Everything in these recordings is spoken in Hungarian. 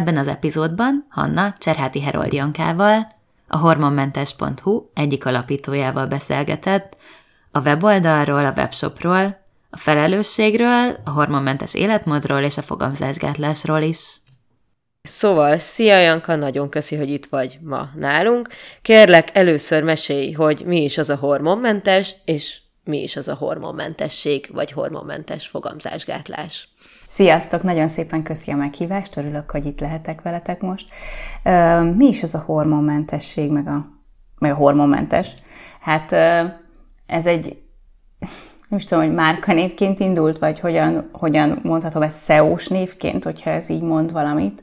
Ebben az epizódban Hanna Cserháti Herold Jankával, a hormonmentes.hu egyik alapítójával beszélgetett a weboldalról, a webshopról, a felelősségről, a hormonmentes életmódról és a fogamzásgátlásról is. Szóval, szia Janka, nagyon köszi, hogy itt vagy ma nálunk. Kérlek, először mesélj, hogy mi is az a hormonmentes, és mi is az a hormonmentesség, vagy hormonmentes fogamzásgátlás. Sziasztok! Nagyon szépen köszi a meghívást, örülök, hogy itt lehetek veletek most. Mi is az a hormonmentesség, meg a, meg a hormonmentes? Hát ez egy, nem is tudom, hogy márkanévként indult, vagy hogyan, hogyan mondhatom ezt SEO-s névként, hogyha ez így mond valamit.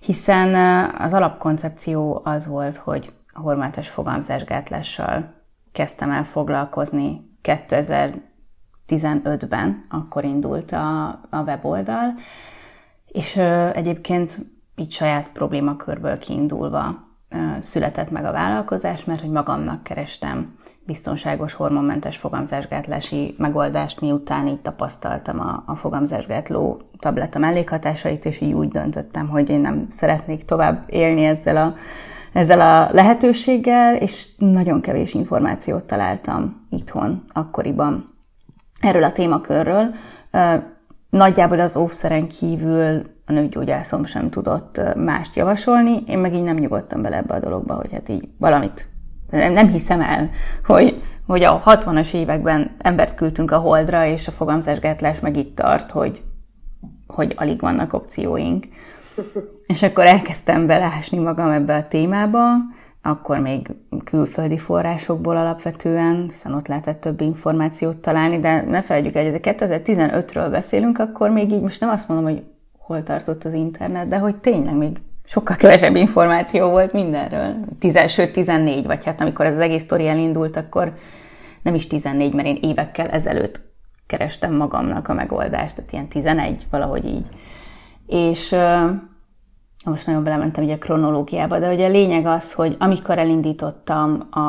Hiszen az alapkoncepció az volt, hogy a hormonmentes fogamzásgátlással kezdtem el foglalkozni 2000 2015-ben, akkor indult a, a weboldal, és egyébként így saját problémakörből kiindulva született meg a vállalkozás, mert hogy magamnak kerestem biztonságos hormonmentes fogamzásgátlási megoldást, miután így tapasztaltam a, a fogamzásgátló tabletta mellékhatásait, és így úgy döntöttem, hogy én nem szeretnék tovább élni ezzel a, ezzel a lehetőséggel, és nagyon kevés információt találtam itthon akkoriban erről a témakörről. Nagyjából az óvszeren kívül a nőgyógyászom sem tudott mást javasolni, én meg így nem nyugodtam bele ebbe a dologba, hogy hát így valamit nem, hiszem el, hogy, hogy a 60-as években embert küldtünk a holdra, és a fogamzásgátlás meg itt tart, hogy, hogy alig vannak opcióink. És akkor elkezdtem belásni magam ebbe a témába, akkor még külföldi forrásokból alapvetően, hiszen ott lehetett több információt találni, de ne felejtjük el, hogy 2015-ről beszélünk, akkor még így most nem azt mondom, hogy hol tartott az internet, de hogy tényleg még sokkal kevesebb információ volt mindenről. 10, sőt, 14, vagy hát amikor ez az egész sztori elindult, akkor nem is 14, mert én évekkel ezelőtt kerestem magamnak a megoldást, tehát ilyen 11, valahogy így. És most nagyon belementem ugye a kronológiába, de ugye a lényeg az, hogy amikor elindítottam a,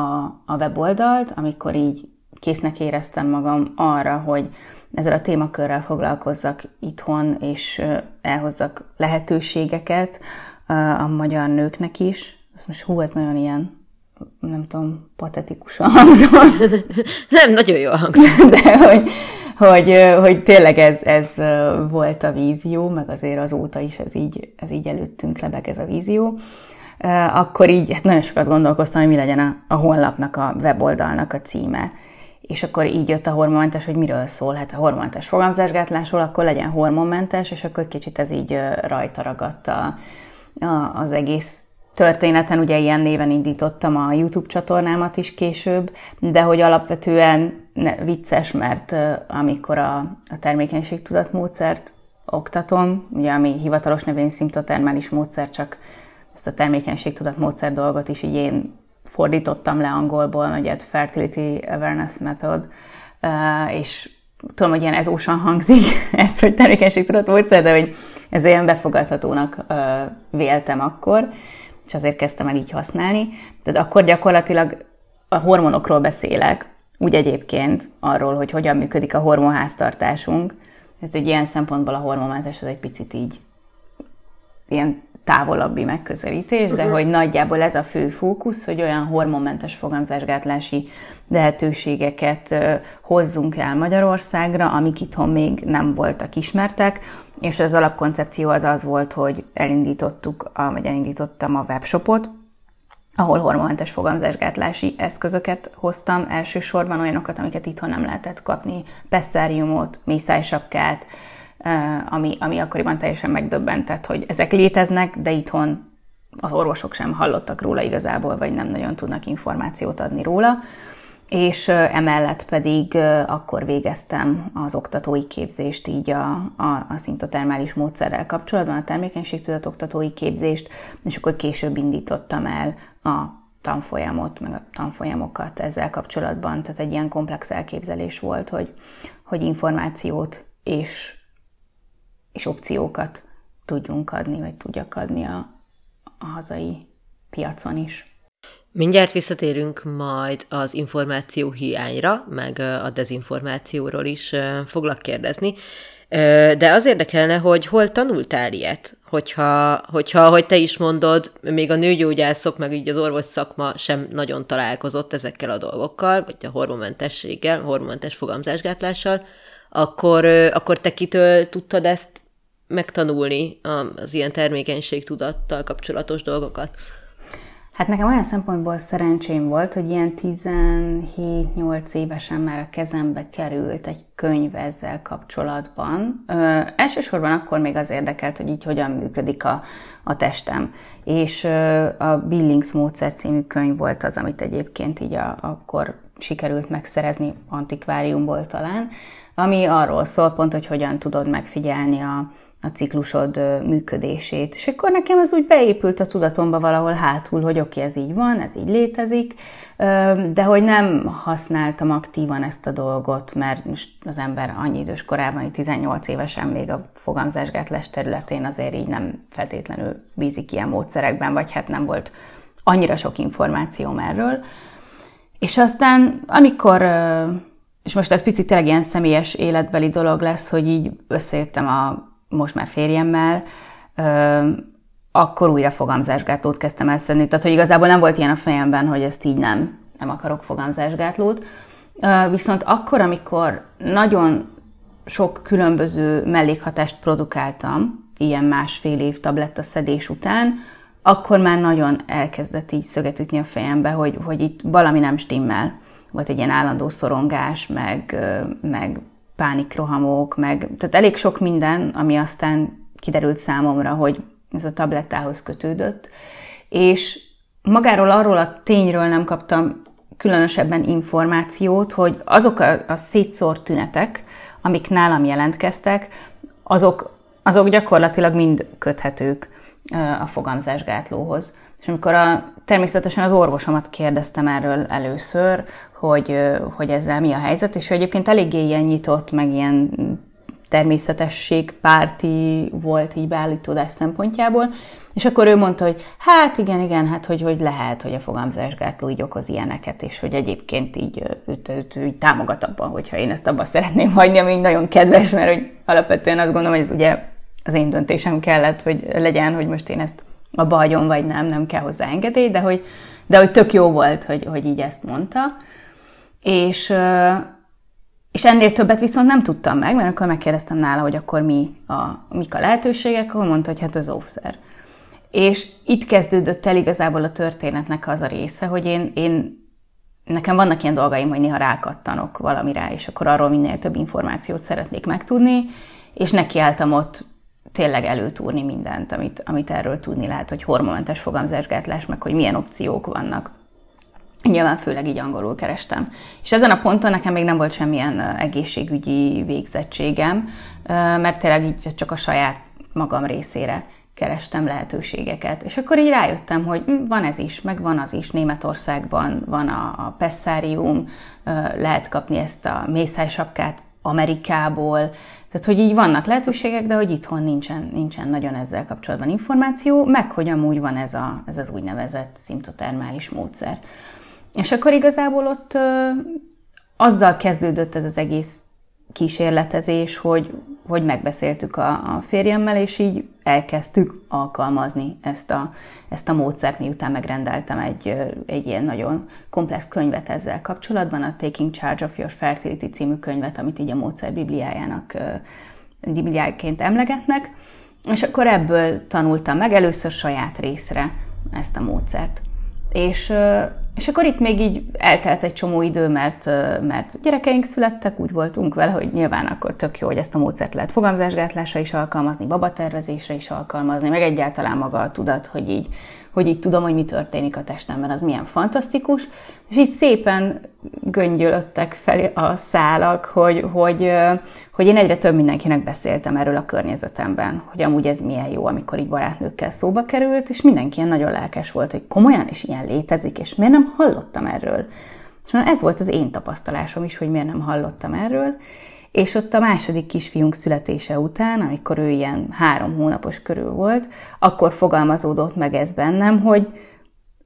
a weboldalt, amikor így késznek éreztem magam arra, hogy ezzel a témakörrel foglalkozzak itthon, és elhozzak lehetőségeket a magyar nőknek is. Ez most hú, ez nagyon ilyen nem tudom, patetikusan hangzott. nem, nagyon jól hangzott. De hogy, hogy, hogy tényleg ez, ez volt a vízió, meg azért azóta is ez így, ez így előttünk lebeg ez a vízió. Akkor így hát nagyon sokat gondolkoztam, hogy mi legyen a, a honlapnak, a weboldalnak a címe. És akkor így jött a hormonmentes, hogy miről szól. Hát a hormonmentes fogamzásgátlásról, akkor legyen hormonmentes, és akkor kicsit ez így rajta ragadt a, a, az egész történeten, ugye ilyen néven indítottam a YouTube csatornámat is később, de hogy alapvetően ne, vicces, mert amikor a, a termékenységtudatmódszert oktatom, ugye ami hivatalos nevén szimptotermális módszer, csak ezt a termékenységtudatmódszer dolgot is így én fordítottam le angolból, ugye Fertility Awareness Method, és tudom, hogy ilyen ezósan hangzik ez, hogy termékenységtudatmódszer, de hogy ez ilyen befogadhatónak véltem akkor és azért kezdtem el így használni. Tehát akkor gyakorlatilag a hormonokról beszélek, úgy egyébként arról, hogy hogyan működik a hormonháztartásunk. Tehát, hogy ilyen szempontból a hormonmentes az egy picit így ilyen távolabbi megközelítés, de uh-huh. hogy nagyjából ez a fő fókusz, hogy olyan hormonmentes fogamzásgátlási lehetőségeket hozzunk el Magyarországra, amik itthon még nem voltak ismertek, és az alapkoncepció az az volt, hogy elindítottuk, vagy elindítottam a webshopot, ahol hormonmentes fogamzásgátlási eszközöket hoztam, elsősorban olyanokat, amiket itthon nem lehetett kapni, pesszáriumot, mészájsapkát, ami, ami akkoriban teljesen megdöbbentett, hogy ezek léteznek, de itthon az orvosok sem hallottak róla igazából, vagy nem nagyon tudnak információt adni róla és emellett pedig akkor végeztem az oktatói képzést így a, a, a szintotermális módszerrel kapcsolatban, a termékenységtudat oktatói képzést, és akkor később indítottam el a tanfolyamot, meg a tanfolyamokat ezzel kapcsolatban. Tehát egy ilyen komplex elképzelés volt, hogy, hogy információt és, és opciókat tudjunk adni, vagy tudjak adni a, a hazai piacon is. Mindjárt visszatérünk majd az információ hiányra, meg a dezinformációról is foglak kérdezni, de az érdekelne, hogy hol tanultál ilyet? Hogyha, hogyha, hogy te is mondod, még a nőgyógyászok, meg így az orvos szakma sem nagyon találkozott ezekkel a dolgokkal, vagy a hormonmentességgel, hormonmentes fogamzásgátlással, akkor, akkor te kitől tudtad ezt megtanulni, az ilyen termékenységtudattal kapcsolatos dolgokat? Hát nekem olyan szempontból szerencsém volt, hogy ilyen 17-8 évesen már a kezembe került egy könyv ezzel kapcsolatban. Ö, elsősorban akkor még az érdekelt, hogy így hogyan működik a, a testem. És ö, a Billings módszer című könyv volt az, amit egyébként így a, akkor sikerült megszerezni antikváriumból talán, ami arról szól pont, hogy hogyan tudod megfigyelni a, a ciklusod működését. És akkor nekem ez úgy beépült a tudatomba valahol hátul, hogy oké, okay, ez így van, ez így létezik, de hogy nem használtam aktívan ezt a dolgot, mert most az ember annyi idős korában, 18 évesen még a fogamzásgátlás területén azért így nem feltétlenül bízik ilyen módszerekben, vagy hát nem volt annyira sok információm erről. És aztán, amikor, és most ez picit tényleg ilyen személyes életbeli dolog lesz, hogy így összejöttem a most már férjemmel, akkor újra fogamzásgátlót kezdtem el szedni. Tehát, hogy igazából nem volt ilyen a fejemben, hogy ezt így nem, nem akarok fogamzásgátlót. Viszont akkor, amikor nagyon sok különböző mellékhatást produkáltam, ilyen másfél év tabletta szedés után, akkor már nagyon elkezdett így szöget ütni a fejembe, hogy, hogy itt valami nem stimmel. Volt egy ilyen állandó szorongás, meg, meg pánikrohamok, meg tehát elég sok minden, ami aztán kiderült számomra, hogy ez a tablettához kötődött, és magáról arról a tényről nem kaptam különösebben információt, hogy azok a, a szétszórt tünetek, amik nálam jelentkeztek, azok, azok gyakorlatilag mind köthetők a fogamzásgátlóhoz. És amikor a, természetesen az orvosomat kérdeztem erről először, hogy, hogy ezzel mi a helyzet, és ő egyébként eléggé ilyen nyitott, meg ilyen természetesség-párti volt így beállítódás szempontjából, és akkor ő mondta, hogy hát igen, igen, hát hogy, hogy lehet, hogy a fogamzásgátló így okoz ilyeneket, és hogy egyébként így őt, őt, őt, támogat abban, hogyha én ezt abban szeretném hagyni, ami nagyon kedves, mert hogy alapvetően azt gondolom, hogy ez ugye az én döntésem kellett, hogy legyen, hogy most én ezt abba hagyom, vagy nem, nem kell hozzá engedély, de hogy, de hogy tök jó volt, hogy, hogy így ezt mondta. És, és ennél többet viszont nem tudtam meg, mert akkor megkérdeztem nála, hogy akkor mi a, mik a lehetőségek, akkor mondta, hogy hát az óvszer. És itt kezdődött el igazából a történetnek az a része, hogy én, én nekem vannak ilyen dolgaim, hogy néha rákattanok valamire, és akkor arról minél több információt szeretnék megtudni, és nekiálltam ott tényleg előtúrni mindent, amit, amit erről tudni lehet, hogy hormonmentes fogamzásgátlás, meg hogy milyen opciók vannak. Nyilván főleg így angolul kerestem. És ezen a ponton nekem még nem volt semmilyen egészségügyi végzettségem, mert tényleg így csak a saját magam részére kerestem lehetőségeket. És akkor így rájöttem, hogy hm, van ez is, meg van az is. Németországban van a, a Pessarium, lehet kapni ezt a mészájsapkát Amerikából, tehát, hogy így vannak lehetőségek, de hogy itthon nincsen, nincsen nagyon ezzel kapcsolatban információ, meg hogy amúgy van ez, a, ez az úgynevezett szimptotermális módszer. És akkor igazából ott ö, azzal kezdődött ez az egész kísérletezés, hogy, hogy megbeszéltük a, a férjemmel, és így elkezdtük alkalmazni ezt a, ezt a módszert, miután megrendeltem egy, egy ilyen nagyon komplex könyvet ezzel kapcsolatban, a Taking Charge of Your Fertility című könyvet, amit így a módszer bibliájának, bibliájaként emlegetnek, és akkor ebből tanultam meg először saját részre ezt a módszert. És és akkor itt még így eltelt egy csomó idő, mert, mert gyerekeink születtek, úgy voltunk vele, hogy nyilván akkor tök jó, hogy ezt a módszert lehet fogamzásgátlásra is alkalmazni, babatervezésre is alkalmazni, meg egyáltalán maga a tudat, hogy így hogy így tudom, hogy mi történik a testemben, az milyen fantasztikus, és így szépen göngyölöttek fel a szálak, hogy, hogy, hogy én egyre több mindenkinek beszéltem erről a környezetemben, hogy amúgy ez milyen jó, amikor így barátnőkkel szóba került, és mindenki ilyen nagyon lelkes volt, hogy komolyan, és ilyen létezik, és miért nem hallottam erről. És ez volt az én tapasztalásom is, hogy miért nem hallottam erről, és ott a második kisfiunk születése után, amikor ő ilyen három hónapos körül volt, akkor fogalmazódott meg ez bennem, hogy,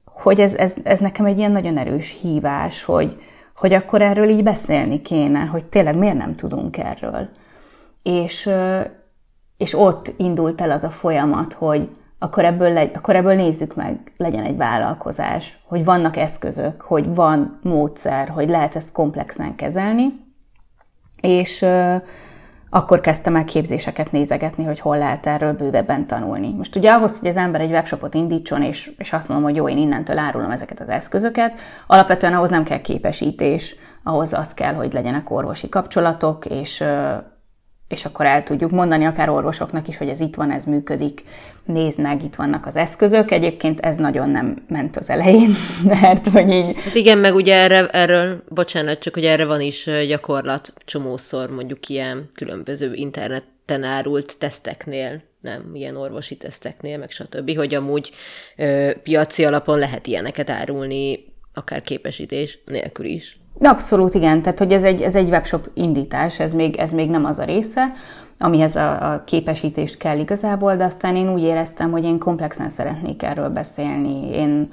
hogy ez, ez, ez nekem egy ilyen nagyon erős hívás, hogy, hogy akkor erről így beszélni kéne, hogy tényleg miért nem tudunk erről. És, és ott indult el az a folyamat, hogy akkor ebből, legy, akkor ebből nézzük meg, legyen egy vállalkozás, hogy vannak eszközök, hogy van módszer, hogy lehet ezt komplexen kezelni, és akkor kezdtem el képzéseket nézegetni, hogy hol lehet erről bővebben tanulni. Most ugye ahhoz, hogy az ember egy webshopot indítson, és, és azt mondom, hogy jó, én innentől árulom ezeket az eszközöket, alapvetően ahhoz nem kell képesítés, ahhoz az kell, hogy legyenek orvosi kapcsolatok, és és akkor el tudjuk mondani akár orvosoknak is, hogy ez itt van, ez működik, nézd meg, itt vannak az eszközök. Egyébként ez nagyon nem ment az elején, mert hogy így... Hát igen, meg ugye erre, erről, bocsánat, csak hogy erre van is gyakorlat csomószor mondjuk ilyen különböző interneten árult teszteknél, nem ilyen orvosi teszteknél, meg stb., hogy amúgy ö, piaci alapon lehet ilyeneket árulni, akár képesítés nélkül is. Abszolút igen, tehát hogy ez egy, ez egy webshop indítás, ez még, ez még nem az a része, amihez a, a képesítést kell igazából, de aztán én úgy éreztem, hogy én komplexen szeretnék erről beszélni. Én,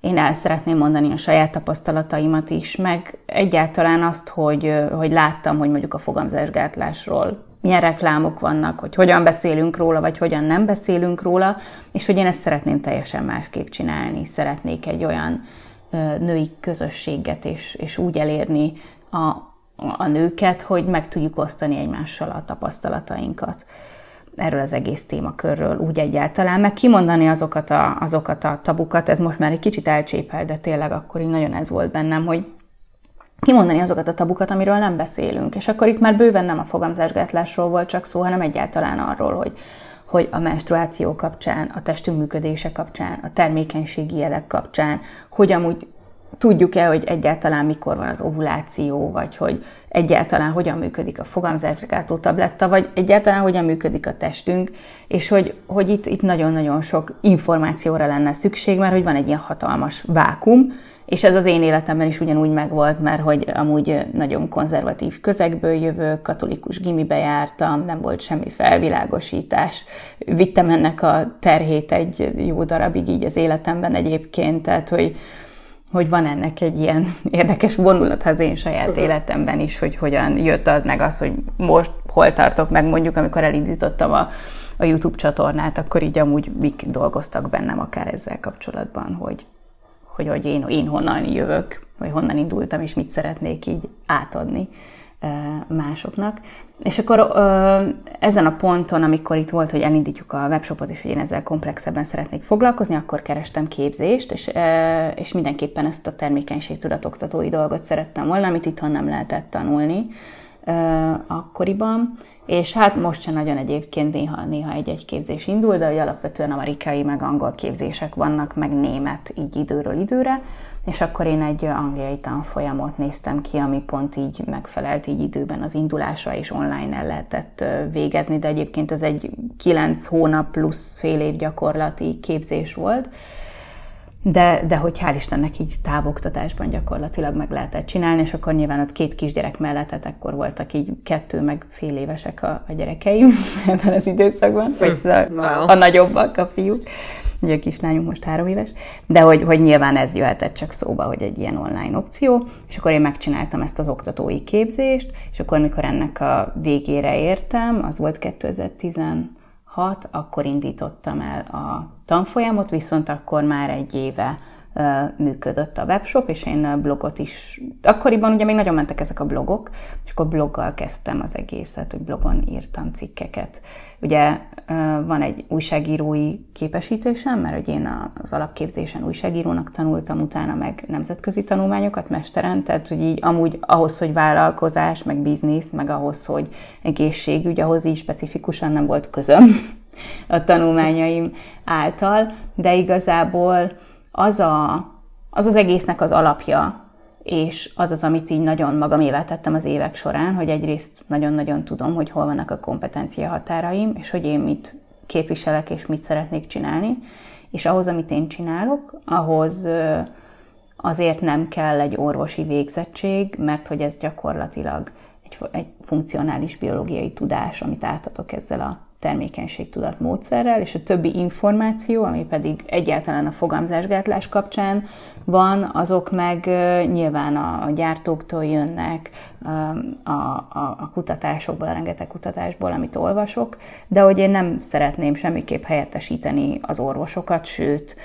én el szeretném mondani a saját tapasztalataimat is, meg egyáltalán azt, hogy, hogy láttam, hogy mondjuk a fogamzásgátlásról milyen reklámok vannak, hogy hogyan beszélünk róla, vagy hogyan nem beszélünk róla, és hogy én ezt szeretném teljesen másképp csinálni. Szeretnék egy olyan női közösséget, és, és úgy elérni a, a nőket, hogy meg tudjuk osztani egymással a tapasztalatainkat erről az egész témakörről úgy egyáltalán, meg kimondani azokat a, azokat a tabukat, ez most már egy kicsit elcsépel, de tényleg akkor így nagyon ez volt bennem, hogy kimondani azokat a tabukat, amiről nem beszélünk. És akkor itt már bőven nem a fogamzásgátlásról volt csak szó, hanem egyáltalán arról, hogy hogy a menstruáció kapcsán, a testünk működése kapcsán, a termékenységi jelek kapcsán, hogy amúgy tudjuk-e, hogy egyáltalán mikor van az ovuláció, vagy hogy egyáltalán hogyan működik a fogamzásgátó tabletta, vagy egyáltalán hogyan működik a testünk, és hogy, hogy itt, itt nagyon-nagyon sok információra lenne szükség, mert hogy van egy ilyen hatalmas vákum, és ez az én életemben is ugyanúgy megvolt, mert hogy amúgy nagyon konzervatív közegből jövök, katolikus gimibe jártam, nem volt semmi felvilágosítás. Vittem ennek a terhét egy jó darabig így az életemben egyébként, tehát hogy, hogy van ennek egy ilyen érdekes vonulat az én saját életemben is, hogy hogyan jött az meg az, hogy most hol tartok meg mondjuk, amikor elindítottam a, a YouTube csatornát, akkor így amúgy mik dolgoztak bennem akár ezzel kapcsolatban, hogy, hogy, hogy én, én honnan jövök, vagy honnan indultam, és mit szeretnék így átadni másoknak. És akkor ezen a ponton, amikor itt volt, hogy elindítjuk a webshopot, és hogy én ezzel komplexebben szeretnék foglalkozni, akkor kerestem képzést, és, és mindenképpen ezt a termékenységtudatoktatói dolgot szerettem volna, amit itthon nem lehetett tanulni akkoriban. És hát most sem nagyon egyébként néha, néha egy-egy képzés indul, de hogy alapvetően amerikai meg angol képzések vannak, meg német így időről időre, és akkor én egy angliai tanfolyamot néztem ki, ami pont így megfelelt így időben az indulásra, és online el lehetett végezni, de egyébként ez egy kilenc hónap plusz fél év gyakorlati képzés volt, de, de hogy hál' Istennek így távoktatásban gyakorlatilag meg lehetett csinálni, és akkor nyilván ott két kisgyerek mellett, hát akkor voltak így kettő meg fél évesek a, a gyerekeim ebben az időszakban, vagy a, wow. a nagyobbak, a fiúk. Ugye a kislányunk most három éves, de hogy, hogy nyilván ez jöhetett csak szóba, hogy egy ilyen online opció, és akkor én megcsináltam ezt az oktatói képzést, és akkor mikor ennek a végére értem, az volt 2016, akkor indítottam el a tanfolyamot, viszont akkor már egy éve működött a webshop, és én blogot is, akkoriban ugye még nagyon mentek ezek a blogok, és akkor bloggal kezdtem az egészet, hogy blogon írtam cikkeket. Ugye van egy újságírói képesítésem, mert hogy én az alapképzésen újságírónak tanultam, utána meg nemzetközi tanulmányokat mesteren, tehát hogy így amúgy ahhoz, hogy vállalkozás, meg biznisz, meg ahhoz, hogy egészségügy, ahhoz így specifikusan nem volt közöm a tanulmányaim által, de igazából az, a, az az egésznek az alapja, és az az, amit így nagyon magamévá tettem az évek során, hogy egyrészt nagyon-nagyon tudom, hogy hol vannak a kompetencia határaim, és hogy én mit képviselek, és mit szeretnék csinálni, és ahhoz, amit én csinálok, ahhoz azért nem kell egy orvosi végzettség, mert hogy ez gyakorlatilag egy, egy funkcionális biológiai tudás, amit átadok ezzel a termékenységtudat módszerrel, és a többi információ, ami pedig egyáltalán a fogamzásgátlás kapcsán van, azok meg nyilván a, gyártóktól jönnek, a, a, a kutatásokból, a rengeteg kutatásból, amit olvasok, de hogy én nem szeretném semmiképp helyettesíteni az orvosokat, sőt,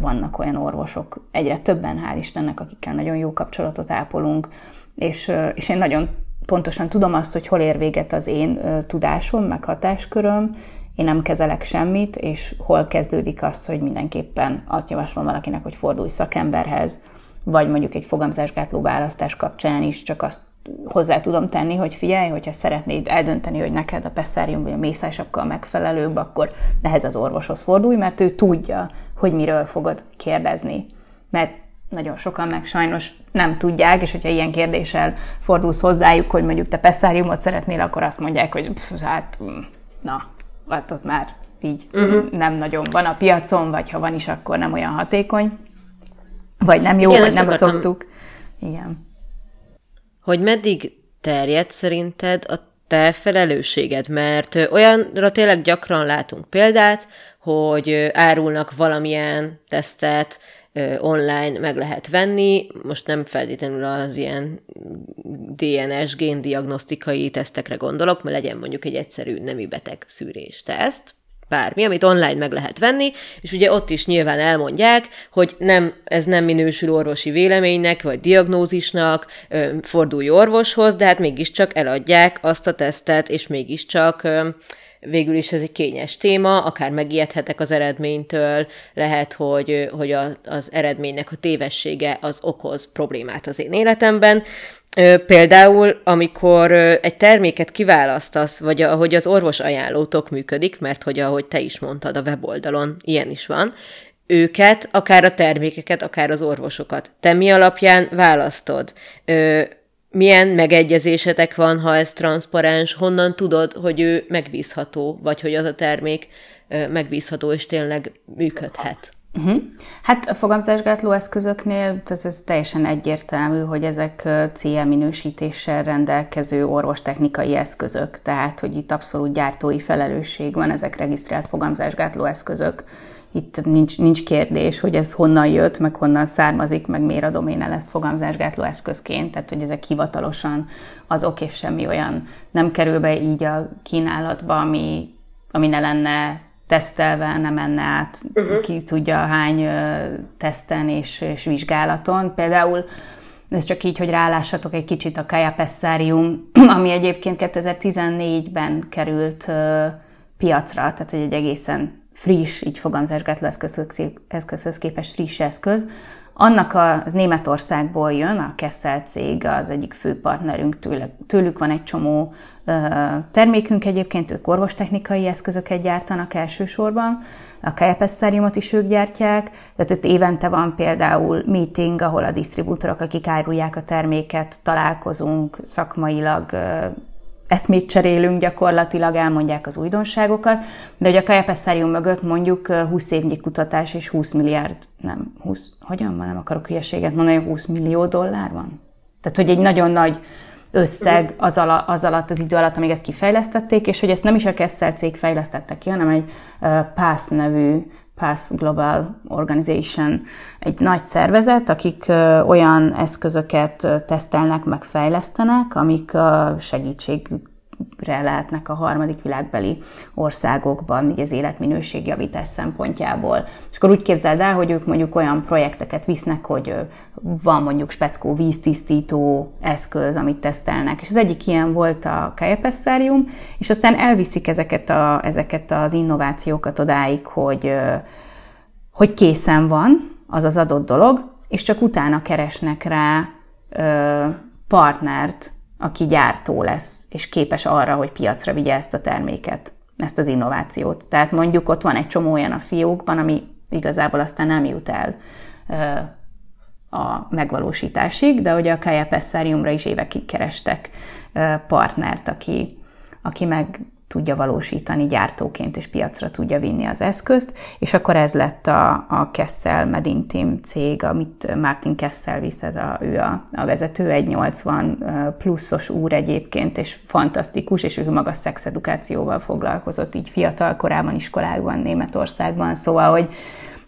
vannak olyan orvosok, egyre többen, hál' Istennek, akikkel nagyon jó kapcsolatot ápolunk, és, és én nagyon pontosan tudom azt, hogy hol ér véget az én tudásom, meg hatásköröm, én nem kezelek semmit, és hol kezdődik az, hogy mindenképpen azt javaslom valakinek, hogy fordulj szakemberhez, vagy mondjuk egy fogamzásgátló választás kapcsán is csak azt hozzá tudom tenni, hogy figyelj, hogyha szeretnéd eldönteni, hogy neked a pesszárium vagy a mészásapka a megfelelőbb, akkor ehhez az orvoshoz fordulj, mert ő tudja, hogy miről fogod kérdezni. Mert nagyon sokan meg sajnos nem tudják, és hogyha ilyen kérdéssel fordulsz hozzájuk, hogy mondjuk te pesszáriumot szeretnél, akkor azt mondják, hogy pff, hát mm, na, hát az már így uh-huh. nem nagyon van a piacon, vagy ha van is, akkor nem olyan hatékony, vagy nem jó, Igen, vagy nem akartam... szoktuk. Igen. Hogy meddig terjed szerinted a te felelősséged, mert olyanra tényleg gyakran látunk példát, hogy árulnak valamilyen tesztet, online meg lehet venni, most nem feltétlenül az ilyen DNS géndiagnosztikai tesztekre gondolok, mert legyen mondjuk egy egyszerű nemi beteg szűrés teszt, bármi, amit online meg lehet venni, és ugye ott is nyilván elmondják, hogy nem, ez nem minősül orvosi véleménynek, vagy diagnózisnak, fordulj orvoshoz, de hát mégiscsak eladják azt a tesztet, és mégiscsak végül is ez egy kényes téma, akár megijedhetek az eredménytől, lehet, hogy, hogy a, az eredménynek a tévessége az okoz problémát az én életemben. Például, amikor egy terméket kiválasztasz, vagy ahogy az orvos ajánlótok működik, mert hogy ahogy te is mondtad a weboldalon, ilyen is van, őket, akár a termékeket, akár az orvosokat. Te mi alapján választod? Milyen megegyezésetek van, ha ez transzparens, honnan tudod, hogy ő megbízható, vagy hogy az a termék megbízható és tényleg működhet? Uh-huh. Hát a fogamzásgátló eszközöknél ez, ez teljesen egyértelmű, hogy ezek CE minősítéssel rendelkező orvostechnikai eszközök, tehát hogy itt abszolút gyártói felelősség van, ezek regisztrált fogamzásgátló eszközök itt nincs, nincs kérdés, hogy ez honnan jött, meg honnan származik, meg miért adom én el ezt fogamzásgátló eszközként, tehát hogy ezek hivatalosan azok, és semmi olyan nem kerül be így a kínálatba, ami, ami ne lenne tesztelve, nem menne át uh-huh. ki tudja hány teszten és, és vizsgálaton. Például ez csak így, hogy rálássatok egy kicsit a Kaja Pessarium, ami egyébként 2014-ben került piacra, tehát hogy egy egészen friss, így fogamzásgátló eszközhöz, eszközhöz képest friss eszköz. Annak a, az Németországból jön, a Kessel cég az egyik fő partnerünk, tőle, tőlük van egy csomó termékünk egyébként, ők orvostechnikai eszközöket gyártanak elsősorban, a Kajapesztáriumot is ők gyártják, tehát ott évente van például meeting, ahol a disztribútorok, akik árulják a terméket, találkozunk szakmailag, ö, eszmét cserélünk gyakorlatilag, elmondják az újdonságokat, de hogy a Kajapesztárium mögött mondjuk 20 évnyi kutatás és 20 milliárd, nem, 20, hogyan van, nem akarok hülyeséget mondani, 20 millió dollár van? Tehát, hogy egy nagyon nagy összeg az, ala, az alatt, az idő alatt, amíg ezt kifejlesztették, és hogy ezt nem is a Kessel cég fejlesztette ki, hanem egy uh, PASS nevű Pass Global Organization egy nagy szervezet, akik olyan eszközöket tesztelnek, meg fejlesztenek, amik a segítség lehetnek a harmadik világbeli országokban, így az életminőség javítás szempontjából. És akkor úgy képzeld el, hogy ők mondjuk olyan projekteket visznek, hogy van mondjuk speckó víztisztító eszköz, amit tesztelnek, és az egyik ilyen volt a Kajepesztárium, és aztán elviszik ezeket, a, ezeket az innovációkat odáig, hogy, hogy készen van az az adott dolog, és csak utána keresnek rá partnert, aki gyártó lesz, és képes arra, hogy piacra vigye ezt a terméket, ezt az innovációt. Tehát mondjuk ott van egy csomó olyan a fiókban, ami igazából aztán nem jut el a megvalósításig, de ugye a Kaja Pessariumra is évekig kerestek partnert, aki, aki meg tudja valósítani gyártóként, és piacra tudja vinni az eszközt, és akkor ez lett a, a Kessel Medintim cég, amit Martin Kessel visz, ez a, ő a, a vezető, egy 80 pluszos úr egyébként, és fantasztikus, és ő maga szexedukációval foglalkozott így fiatal korában iskolákban, Németországban, szóval, hogy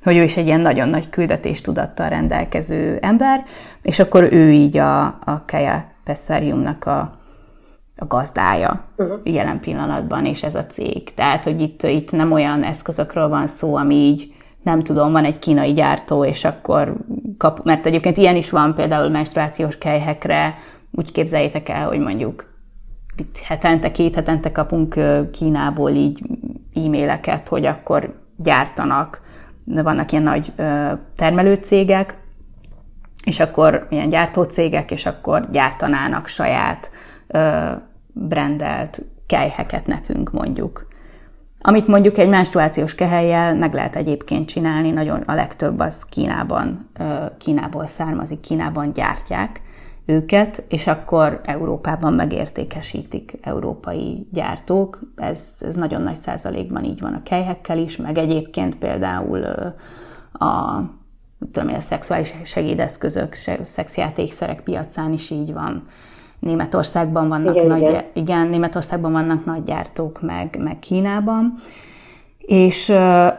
hogy ő is egy ilyen nagyon nagy küldetéstudattal rendelkező ember, és akkor ő így a, a Kaja Pessariumnak a, a gazdája uh-huh. jelen pillanatban, és ez a cég. Tehát, hogy itt, itt nem olyan eszközökről van szó, ami így nem tudom, van egy kínai gyártó, és akkor kap, mert egyébként ilyen is van például menstruációs kelyhekre, úgy képzeljétek el, hogy mondjuk itt hetente, két hetente kapunk Kínából így e-maileket, hogy akkor gyártanak, vannak ilyen nagy termelőcégek, és akkor ilyen gyártócégek, és akkor gyártanának saját brandelt kejheket nekünk mondjuk. Amit mondjuk egy menstruációs kehelyjel meg lehet egyébként csinálni, nagyon a legtöbb az Kínában, Kínából származik, Kínában gyártják őket, és akkor Európában megértékesítik európai gyártók. Ez, ez nagyon nagy százalékban így van a kejhekkel is, meg egyébként például a, tudom, a szexuális segédeszközök, szexjátékszerek piacán is így van. Németországban vannak igen, nagy, igen. igen, Németországban vannak nagy gyártók, meg, meg Kínában. És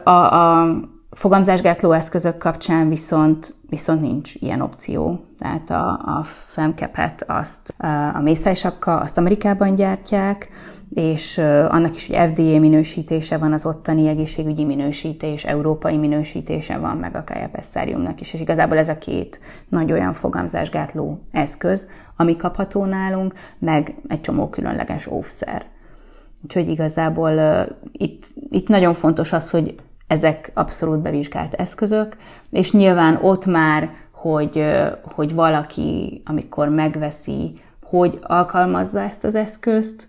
a, a fogamzásgátló eszközök kapcsán viszont, viszont nincs ilyen opció. Tehát a, a femkepet, azt a mészálysapka, azt Amerikában gyártják, és annak is, hogy FDA minősítése van, az ottani egészségügyi minősítés, európai minősítése van, meg a Kajapesztáriumnak is, és igazából ez a két nagy olyan fogamzásgátló eszköz, ami kapható nálunk, meg egy csomó különleges óvszer. Úgyhogy igazából uh, itt, itt nagyon fontos az, hogy ezek abszolút bevizsgált eszközök, és nyilván ott már, hogy, hogy valaki, amikor megveszi, hogy alkalmazza ezt az eszközt,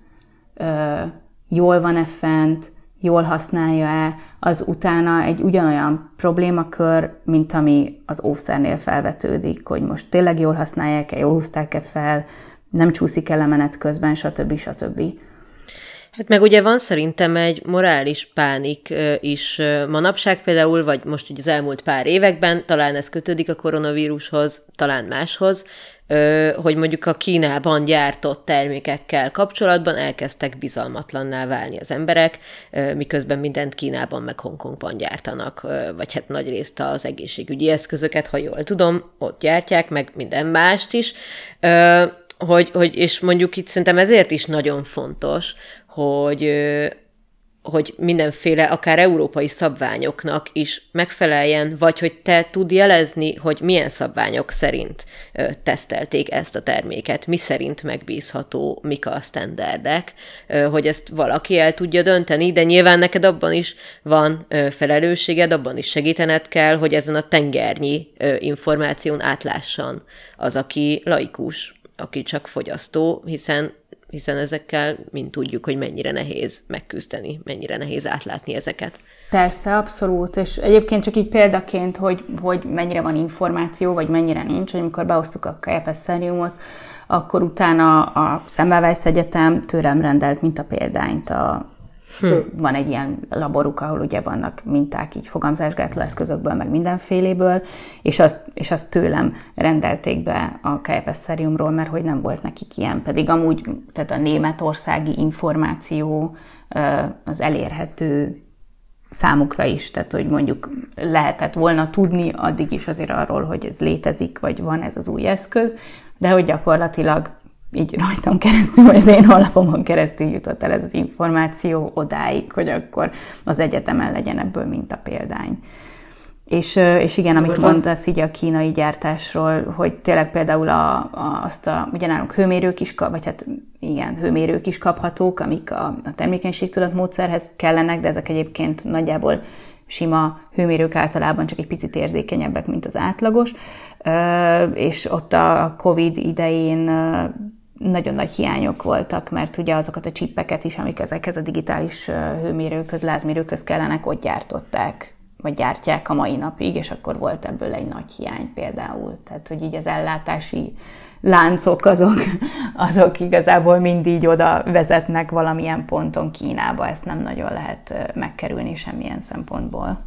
jól van-e fent, jól használja-e, az utána egy ugyanolyan problémakör, mint ami az óvszernél felvetődik, hogy most tényleg jól használják-e, jól húzták-e fel, nem csúszik el menet közben, stb. stb. Hát meg ugye van szerintem egy morális pánik is manapság például, vagy most ugye az elmúlt pár években, talán ez kötődik a koronavírushoz, talán máshoz, hogy mondjuk a Kínában gyártott termékekkel kapcsolatban elkezdtek bizalmatlanná válni az emberek, miközben mindent Kínában meg Hongkongban gyártanak, vagy hát nagy részt az egészségügyi eszközöket, ha jól tudom, ott gyártják, meg minden mást is, hogy, hogy és mondjuk itt szerintem ezért is nagyon fontos, hogy hogy mindenféle, akár európai szabványoknak is megfeleljen, vagy hogy te tud jelezni, hogy milyen szabványok szerint ö, tesztelték ezt a terméket, mi szerint megbízható, mik a standardek, ö, hogy ezt valaki el tudja dönteni, de nyilván neked abban is van ö, felelősséged, abban is segítened kell, hogy ezen a tengernyi ö, információn átlássan az, aki laikus, aki csak fogyasztó, hiszen hiszen ezekkel mind tudjuk, hogy mennyire nehéz megküzdeni, mennyire nehéz átlátni ezeket. Persze, abszolút, és egyébként csak így példaként, hogy, hogy mennyire van információ, vagy mennyire nincs, hogy amikor behoztuk a KFS akkor utána a Szemmelweis Egyetem tőlem rendelt mint a példányt a Hm. Van egy ilyen laboruk, ahol ugye vannak minták így fogamzásgátló eszközökből, meg mindenféléből, és azt, és azt tőlem rendelték be a KFS-szeriumról, mert hogy nem volt nekik ilyen, pedig amúgy tehát a németországi információ az elérhető számukra is, tehát hogy mondjuk lehetett volna tudni addig is azért arról, hogy ez létezik, vagy van ez az új eszköz, de hogy gyakorlatilag így rajtam keresztül, vagy az én honlapomon keresztül jutott el ez az információ odáig, hogy akkor az egyetemen legyen ebből mint a példány. És, és igen, amit mondasz így a kínai gyártásról, hogy tényleg például a, a, azt a, ugye nálunk hőmérők is, vagy hát igen, hőmérők is kaphatók, amik a, a termékenységtudat módszerhez kellenek, de ezek egyébként nagyjából sima hőmérők általában csak egy picit érzékenyebbek, mint az átlagos, és ott a COVID idején nagyon nagy hiányok voltak, mert ugye azokat a csippeket is, amik ezekhez a digitális hőmérőkhöz, lázmérőkhöz kellenek, ott gyártották vagy gyártják a mai napig, és akkor volt ebből egy nagy hiány például. Tehát, hogy így az ellátási láncok azok, azok igazából mind így oda vezetnek valamilyen ponton Kínába, ezt nem nagyon lehet megkerülni semmilyen szempontból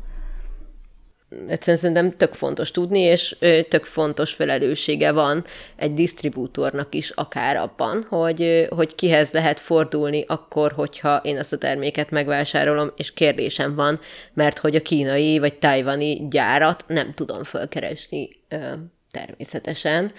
egyszerűen szerintem tök fontos tudni, és tök fontos felelőssége van egy disztribútornak is akár abban, hogy, hogy kihez lehet fordulni akkor, hogyha én azt a terméket megvásárolom, és kérdésem van, mert hogy a kínai vagy tajvani gyárat nem tudom fölkeresni természetesen.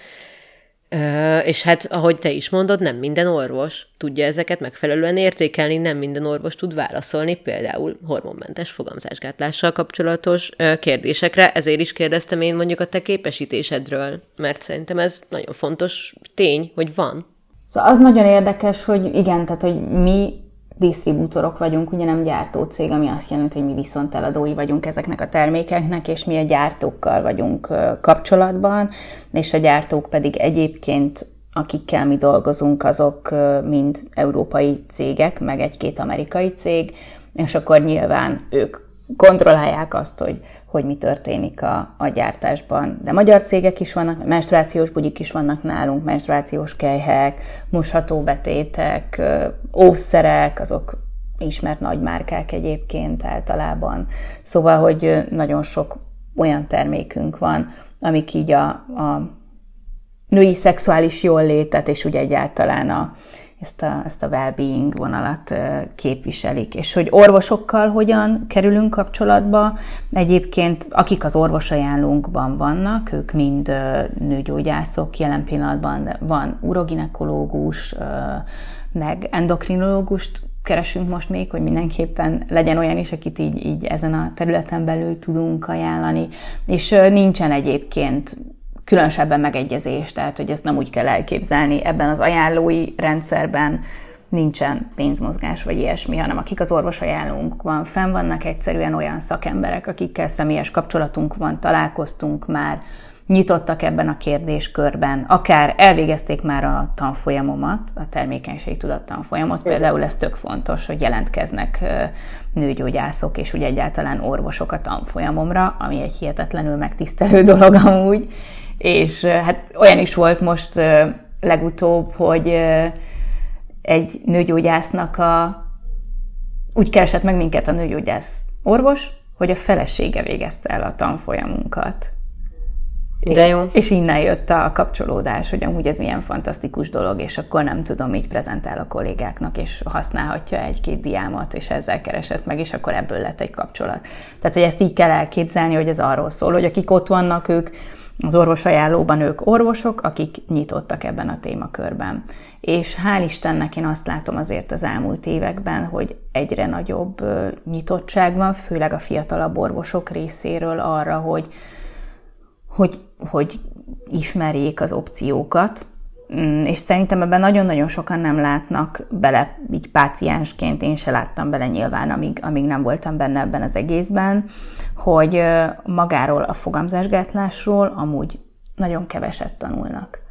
És hát, ahogy te is mondod, nem minden orvos tudja ezeket megfelelően értékelni, nem minden orvos tud válaszolni például hormonmentes fogamzásgátlással kapcsolatos kérdésekre, ezért is kérdeztem én mondjuk a te képesítésedről, mert szerintem ez nagyon fontos tény, hogy van. Szóval az nagyon érdekes, hogy igen, tehát hogy mi disztribútorok vagyunk, ugye nem gyártócég, ami azt jelenti, hogy mi viszont eladói vagyunk ezeknek a termékeknek, és mi a gyártókkal vagyunk kapcsolatban, és a gyártók pedig egyébként akikkel mi dolgozunk, azok mind európai cégek, meg egy-két amerikai cég, és akkor nyilván ők kontrollálják azt, hogy, hogy mi történik a, a gyártásban. De magyar cégek is vannak, menstruációs bugyik is vannak nálunk, menstruációs kejhek, mosható betétek, óvszerek, azok ismert nagy márkák egyébként általában. Szóval, hogy nagyon sok olyan termékünk van, amik így a, a női szexuális jóllétet, és ugye egyáltalán a, ezt a, ezt a well-being vonalat képviselik. És hogy orvosokkal hogyan kerülünk kapcsolatba, egyébként akik az orvosajánlónkban vannak, ők mind nőgyógyászok, jelen pillanatban van uroginekológus, meg endokrinológust keresünk most még, hogy mindenképpen legyen olyan is, akit így, így ezen a területen belül tudunk ajánlani. És nincsen egyébként különösebben megegyezés, tehát hogy ezt nem úgy kell elképzelni. Ebben az ajánlói rendszerben, nincsen pénzmozgás vagy ilyesmi, hanem akik az orvos ajánlónk van, fenn vannak egyszerűen olyan szakemberek, akikkel személyes kapcsolatunk van, találkoztunk már, nyitottak ebben a kérdéskörben, akár elvégezték már a tanfolyamomat, a termékenység tudat tanfolyamot, például ez tök fontos, hogy jelentkeznek nőgyógyászok és ugye egyáltalán orvosok a tanfolyamomra, ami egy hihetetlenül megtisztelő dolog amúgy, és hát olyan is volt most legutóbb, hogy egy nőgyógyásznak a úgy keresett meg minket a nőgyógyász orvos, hogy a felesége végezte el a tanfolyamunkat. De jó. És, és innen jött a kapcsolódás, hogy amúgy ez milyen fantasztikus dolog, és akkor nem tudom, így prezentál a kollégáknak, és használhatja egy-két diámat, és ezzel keresett meg, és akkor ebből lett egy kapcsolat. Tehát, hogy ezt így kell elképzelni, hogy ez arról szól, hogy akik ott vannak, ők az orvosajánlóban ők orvosok, akik nyitottak ebben a témakörben. És hál' Istennek én azt látom azért az elmúlt években, hogy egyre nagyobb nyitottság van, főleg a fiatalabb orvosok részéről arra, hogy, hogy, hogy ismerjék az opciókat, és szerintem ebben nagyon-nagyon sokan nem látnak bele, így páciensként, én se láttam bele nyilván, amíg, amíg nem voltam benne ebben az egészben, hogy magáról a fogamzásgátlásról amúgy nagyon keveset tanulnak